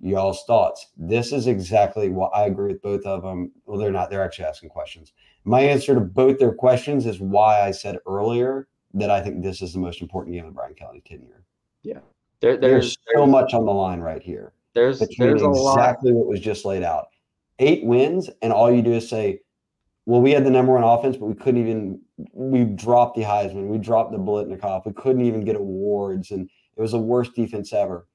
Y'all's thoughts. This is exactly what I agree with both of them. Well, they're not, they're actually asking questions. My answer to both their questions is why I said earlier that I think this is the most important game of Brian Kelly tenure.
Yeah. There,
there's, there's so much on the line right here.
There's there's a
exactly lot. what was just laid out. Eight wins, and all you do is say, "Well, we had the number one offense, but we couldn't even. We dropped the Heisman, we dropped the Biletnikoff, we couldn't even get awards, and it was the worst defense ever."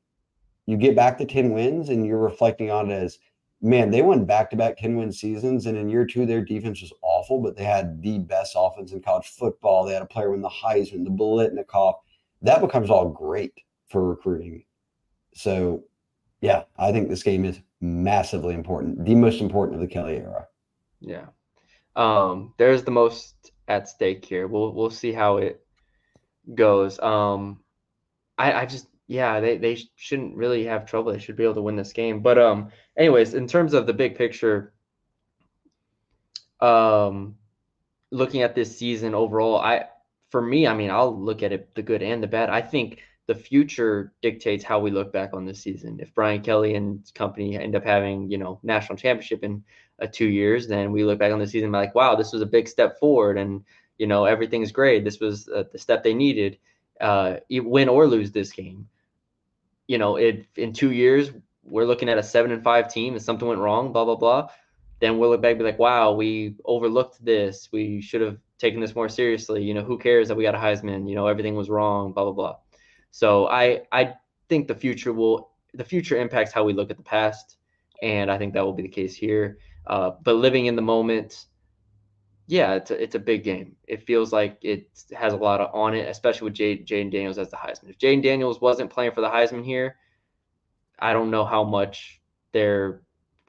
You get back to ten wins, and you're reflecting on it as, "Man, they won back-to-back ten-win seasons, and in year two, their defense was awful, but they had the best offense in college football. They had a player win the Heisman, the Biletnikoff. That becomes all great for recruiting." So yeah, I think this game is massively important, the most important of the Kelly era.
Yeah, um, there's the most at stake here. We'll we'll see how it goes. Um, I I just yeah they they shouldn't really have trouble. They should be able to win this game. But um, anyways, in terms of the big picture, um, looking at this season overall, I for me, I mean, I'll look at it the good and the bad. I think the future dictates how we look back on this season. If Brian Kelly and company end up having, you know, national championship in uh, two years, then we look back on the season and be like, wow, this was a big step forward, and you know everything's great. This was uh, the step they needed. Uh, win or lose this game, you know, it in two years we're looking at a seven and five team, and something went wrong, blah blah blah. Then we'll look back and be like, wow, we overlooked this. We should have taken this more seriously. You know, who cares that we got a Heisman? You know, everything was wrong, blah blah blah. So I I think the future will the future impacts how we look at the past, and I think that will be the case here. Uh, but living in the moment, yeah, it's a, it's a big game. It feels like it has a lot of, on it, especially with Jayden Daniels as the Heisman. If Jayden Daniels wasn't playing for the Heisman here, I don't know how much there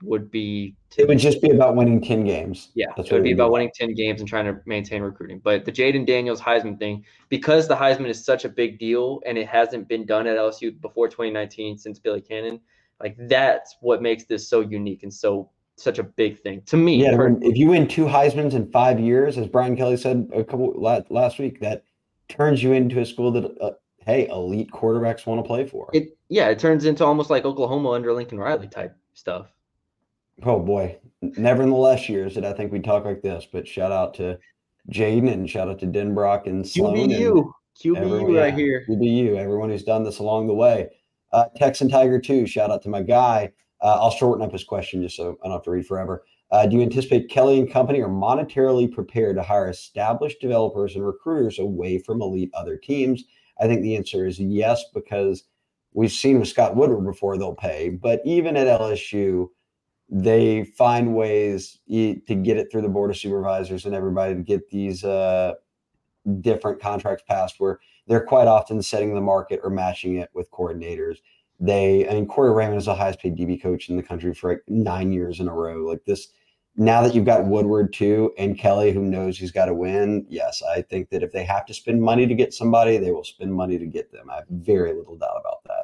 would be.
To, it would just be about winning 10 games.
Yeah, That's it would be about winning 10 games and trying to maintain recruiting. But the Jayden Daniels Heisman thing, because the Heisman is such a big deal and it hasn't been done at LSU before 2019 since Billy Cannon, like that's what makes this so unique and so such a big thing to me.
Yeah, if you win two Heisman's in five years, as Brian Kelly said a couple last week, that turns you into a school that uh, hey, elite quarterbacks want to play for.
It yeah, it turns into almost like Oklahoma under Lincoln Riley type stuff.
Oh boy, never in the last years did I think we'd talk like this. But shout out to Jayden and shout out to Denbrock and Sloan.
QBU, QBU right here.
QBU, everyone who's done this along the way. Uh, Texan Tiger too. Shout out to my guy. Uh, I'll shorten up his question just so I don't have to read forever. Uh, do you anticipate Kelly and company are monetarily prepared to hire established developers and recruiters away from elite other teams? I think the answer is yes, because we've seen with Scott Woodward before they'll pay. But even at LSU, they find ways to get it through the board of supervisors and everybody to get these uh, different contracts passed where they're quite often setting the market or matching it with coordinators. They, I mean, Corey Raymond is the highest paid DB coach in the country for like nine years in a row. Like this, now that you've got Woodward too and Kelly, who knows he's got to win, yes, I think that if they have to spend money to get somebody, they will spend money to get them. I have very little doubt about that.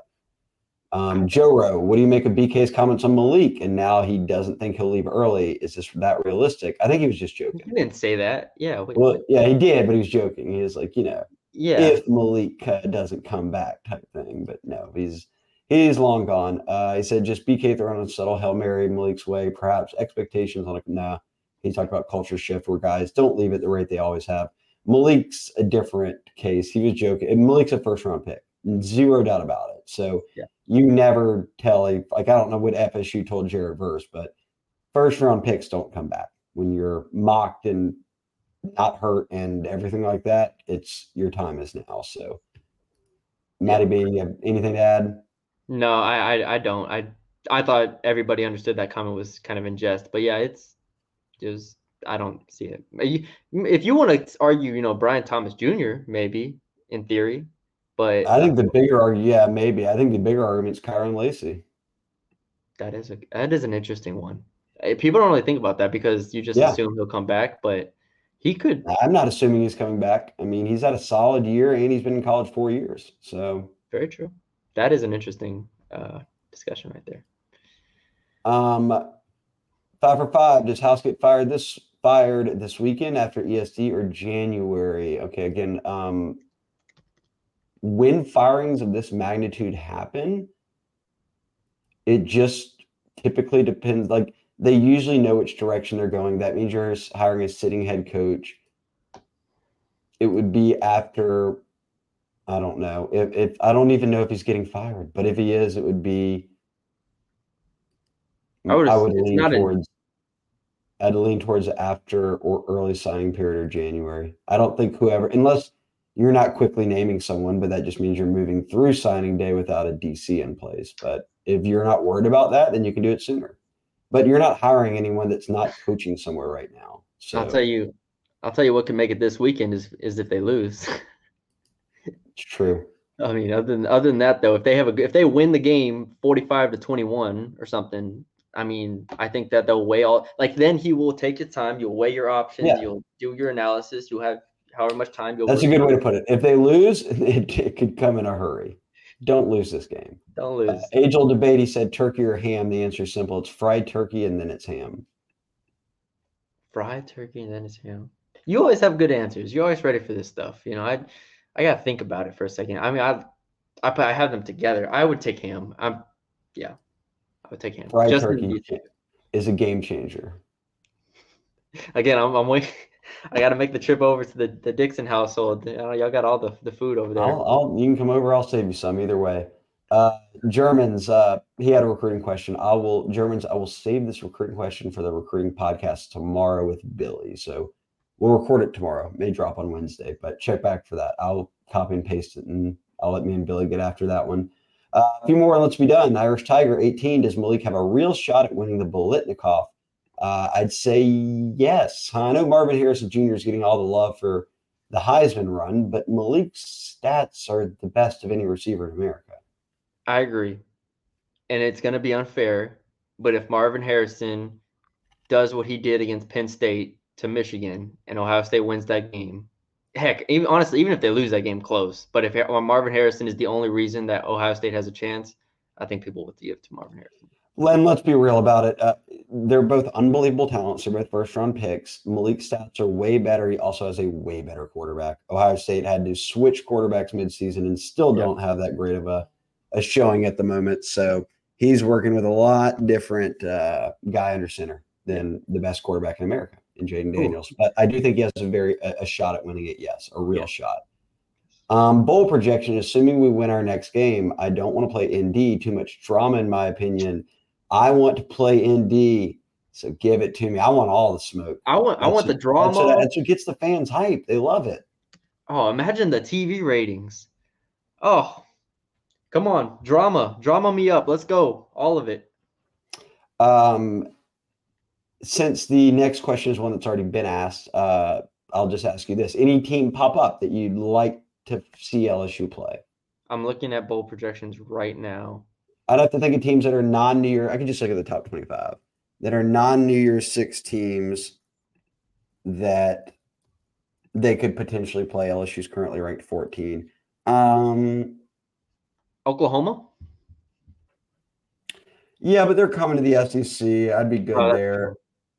Um, Joe Rowe, what do you make of BK's comments on Malik? And now he doesn't think he'll leave early. Is this that realistic? I think he was just joking.
He didn't say that. Yeah. Wait,
Well, yeah, he did, but he was joking. He was like, you know,
yeah.
if Malik uh, doesn't come back type thing. But no, he's he's long gone. Uh, he said just BK throwing a subtle hail mary Malik's way, perhaps expectations on a no. He talked about culture shift where guys don't leave at the rate they always have. Malik's a different case. He was joking. Malik's a first round pick, zero doubt about it. So
Yeah.
you never tell a like I don't know what FSU told Jared Verse, but first round picks don't come back when you're mocked and not hurt and everything like that. It's your time is now. So, Matty B, you have anything to add?
No, I, I I don't. I I thought everybody understood that comment was kind of in jest, but yeah, it's just I don't see it. If you want to argue, you know, Brian Thomas Jr. maybe in theory, but
I think the bigger argument, yeah, maybe. I think the bigger argument is Kyren Lacy.
that is a that is an interesting one. Eh, People don't really think about that because you just
Yeah.
assume he'll come back, but he could.
I'm not assuming he's coming back. I mean, he's had a solid year and he's been in college four years. So,
Very true. That is an interesting uh, discussion right there.
um, five for five. Does House get fired this fired this weekend after ESD or January? Okay, again, um, when firings of this magnitude happen, it just typically depends. Like they usually know which direction they're going. That means you're hiring a sitting head coach. It would be after, I don't know. If, if I don't even know if he's getting fired, but if he is, it would be.
I would
I would lean
not
towards. I'd lean towards after or early signing period or January. I don't think whoever, unless you're not quickly naming someone, but that just means you're moving through signing day without a DC in place. But if you're not worried about that, then you can do it sooner. But you're not hiring anyone that's not coaching somewhere right now. So
I'll tell you, I'll tell you what can make it this weekend is is if they lose.
it's true.
I mean, other than other than that though, if they have a if they win the game forty five to twenty one or something, I mean, I think that they'll weigh all like then he will take your time. You'll weigh your options.
Yeah.
You'll do your analysis. You'll have however much time you'll.
That's a good way to put it. If they lose, it, it could come in a hurry. Don't lose this game.
Don't lose.
Uh, Age old debate. He said turkey or ham. The answer is simple. It's fried turkey and then it's ham.
Fried turkey and then it's ham. You always have good answers. You're always ready for this stuff. You know, I I gotta think about it for a second. I mean, I I I have them together. I would take ham. I'm yeah, I would take ham.
Fried
Justin,
turkey is a game changer.
again, I'm I'm waiting. I got to make the trip over to the, the Dixon household. You know, y'all got all the, the food over there.
I'll, I'll, you can come over. I'll save you some either way. Uh, Germans. Uh, he had a recruiting question. I will Germans. I will save this recruiting question for the recruiting podcast tomorrow with Billy. So we'll record it tomorrow. May drop on Wednesday, but check back for that. I'll copy and paste it, and I'll let me and Billy get after that one. Uh, a few more, and let's be done. Irish Tiger, 18. Does Malik have a real shot at winning the Biletnikoff? Uh, I'd say yes. I know Marvin Harrison Jr. is getting all the love for the Heisman run, but Malik's stats are the best of any receiver in America.
I agree. And it's going to be unfair. But if Marvin Harrison does what he did against Penn State to Michigan and Ohio State wins that game, heck, even honestly, even if they lose that game close, but if Marvin Harrison is the only reason that Ohio State has a chance, I think people would give to Marvin Harrison.
Len, let's be real about it. Uh, they're both unbelievable talents. They're both first round picks. Malik's stats are way better. He also has a way better quarterback. Ohio State had to switch quarterbacks midseason and still
Yeah.
don't have that great of a, a showing at the moment. So he's working with a lot different uh, guy under center than the best quarterback in America in Jayden Daniels. But I do think he has a very a, a shot at winning it. Yes, a real
Yeah.
shot. Um, bowl projection, assuming we win our next game, I don't want to play ND. Too much drama, in my opinion. I want to play ND, so give it to me. I want all the smoke.
I want I want the
That's
drama.
That's what, that's what gets the fans hype. They love it.
Oh, imagine the TV ratings. Oh, come on, drama, drama me up. Let's go, all of it.
Um, since the next question is one that's already been asked, uh, I'll just ask you this: Any team pop up that you'd like to see LSU play?
I'm looking at bowl projections right now.
I'd have to think of teams that are non-New Year. I could just look at the top twenty-five. that are non New Year's Six teams that they could potentially play. LSU's currently ranked 14. Um,
Oklahoma.
Yeah, but they're coming to the SEC. I'd be good
Oh, that's
there.
true.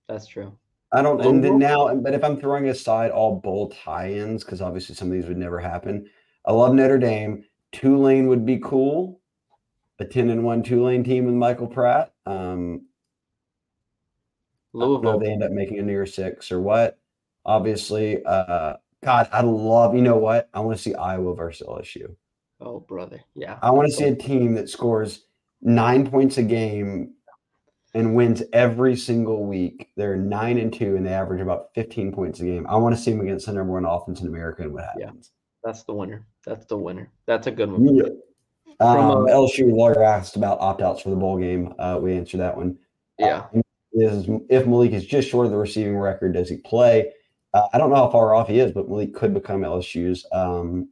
That's true.
I don't, and then now, but if I'm throwing aside all bowl tie-ins, because obviously some of these would never happen. I love Notre Dame. Tulane would be cool. A 10 and 1 Tulane team with Michael Pratt. Um, I don't know
Louisville.
they end up making a near Six or what. Obviously, uh, God, I love. You know what? I want to see Iowa versus LSU.
Oh, brother. Yeah.
I want to see a team that scores nine points a game and wins every single week. They're nine and two, and they average about 15 points a game. I want to see them against the number one offense in America and what happens. Yeah.
That's the winner. That's the winner. That's a good one.
Yeah.
From,
Um,
uh,
LSU lawyer asked about opt outs for the bowl game. Uh, we answered that one.
Yeah.
Uh, is if Malik is just short of the receiving record, does he play? Uh, I don't know how far off he is, but Malik could become LSU's um,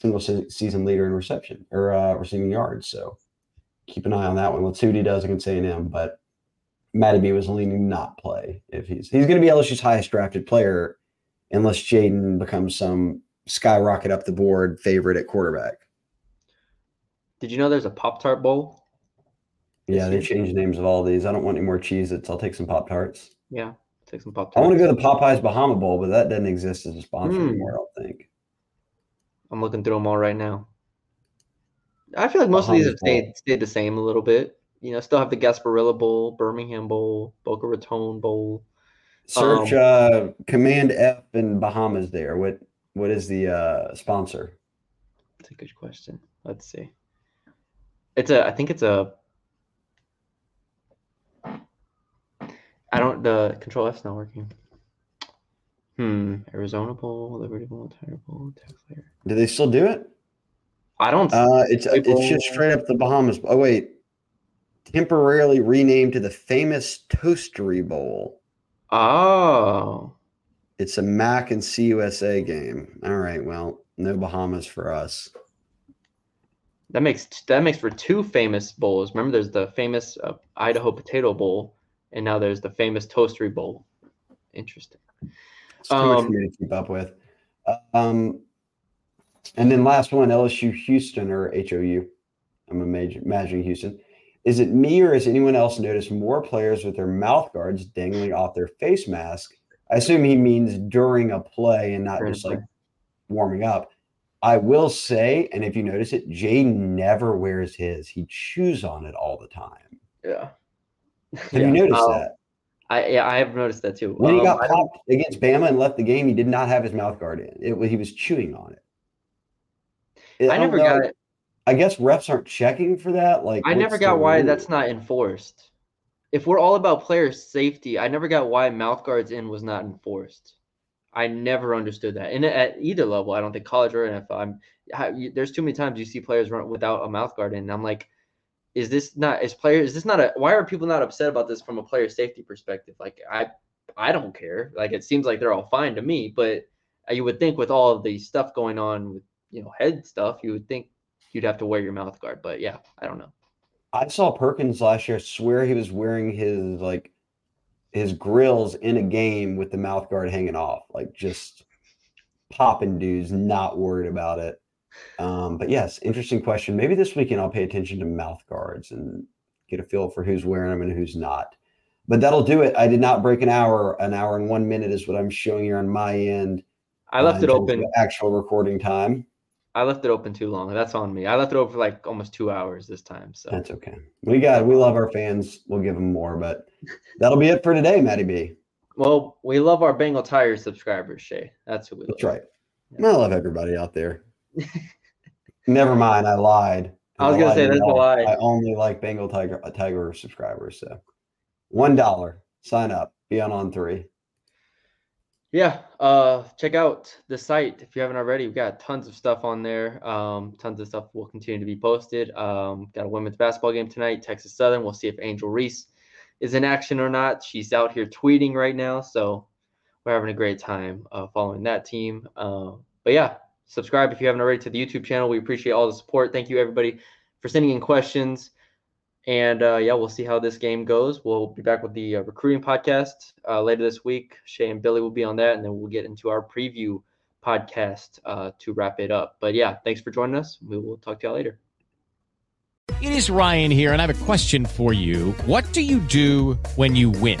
single se- season leader in reception or uh, receiving yards. So keep an eye on that one. Let's see what he does against A&M. But Matty B was leaning not play if he's he's going to be LSU's highest drafted player unless Jayden becomes some skyrocket up the board favorite at quarterback.
Did you know there's a Pop Tart Bowl?
Yeah, they changed names of all these. I don't want any more Cheez Its. I'll take some Pop Tarts.
Yeah. Take some Pop Tarts.
I want to go to the Popeyes Bahama Bowl, but that doesn't exist as a sponsor
Hmm.
anymore, I don't think.
I'm looking through them all right now. I feel like most of these have stayed, stayed the same a little bit. You know, still have the Gasparilla Bowl, Birmingham Bowl, Boca Raton Bowl.
Search
Um,
uh, Command F in Bahamas there. What what is the uh, sponsor?
That's a good question. Let's see. It's a. I think it's a. I don't. The Control F's not working. Hmm. Arizona Bowl, Liberty Bowl, Tiger Bowl, Tech Flair.
Do they still do it?
I don't.
Uh, it's it's
People-
just straight up the Bahamas. Oh wait, temporarily renamed to the famous Toastery Bowl.
oh.
It's a Mac and CUSA game. All right, well, no Bahamas for us.
That makes that makes for two famous bowls. Remember, there's the famous uh, Idaho Potato Bowl, and now there's the famous Toastery Bowl. Interesting.
It's too much
Um,
for me to keep up with. Um, and then last one, LSU Houston or HOU. I'm imag- imagining Houston. Is it me or has anyone else noticed more players with their mouth guards dangling off their face mask? I assume he means during a play and not just like warming up. I will say, and if you notice it, Jay never wears his. He chews on it all the time.
Yeah.
Have you noticed that?
I yeah, I have noticed that too.
When he
Um,
got
I
popped against Bama and left the game, he did not have his mouth guard in. It was he was chewing on it.
I
don't
never
know,
got it.
I guess refs aren't checking for that. Like
I never got why
rule?
that's not enforced. If we're all about player safety, I never got why mouth guards in was not enforced. I never understood that. And at either level, I don't think college or NFL. I'm there's too many times you see players run without a mouth guard in. And I'm like, is this not is player is this not a why are people not upset about this from a player safety perspective? Like I I don't care. Like it seems like they're all fine to me, but you would think with all of the stuff going on with you know head stuff, you would think you'd have to wear your mouth guard. But yeah, I don't know.
I saw Perkins last year I swear he was wearing his like his grills in a game with the mouth guard hanging off, like just popping dudes, not worried about it. Um, but yes, interesting question. Maybe this weekend I'll pay attention to mouth guards and get a feel for who's wearing them and who's not. But that'll do it. I did not break an hour. An hour and one minute is what I'm showing here on my end.
I left
uh,
it
in terms of
open.
Actual recording time.
I left it open too long. That's on me. I left it open for like almost two hours this time. So
That's okay. We got. We love our fans. We'll give them more, but that'll be it for today, Matty B.
well, we love our Bengal Tiger subscribers, Shea. That's who we
That's
love.
right. I love everybody out there. Never mind, I lied.
I was gonna say, that's a lie.
I only like Bengal Tiger uh, Tiger subscribers. So one dollar. Sign up. Be on on three.
Yeah, uh, check out the site if you haven't already. We've got tons of stuff on there. Um, tons of stuff will continue to be posted. Um, got a women's basketball game tonight, Texas Southern. We'll see if Angel Reese is in action or not. She's out here tweeting right now, so we're having a great time uh, following that team. Uh, but yeah, subscribe if you haven't already to the YouTube channel. We appreciate all the support. Thank you everybody for sending in questions. And uh, yeah, we'll see how this game goes. We'll be back with the uh, recruiting podcast uh, later this week. Shea and Billy will be on that, and then we'll get into our preview podcast uh, to wrap it up. But yeah, thanks for joining us. We will talk to y'all later.
It is Ryan here, and I have a question for you. What do you do when you win?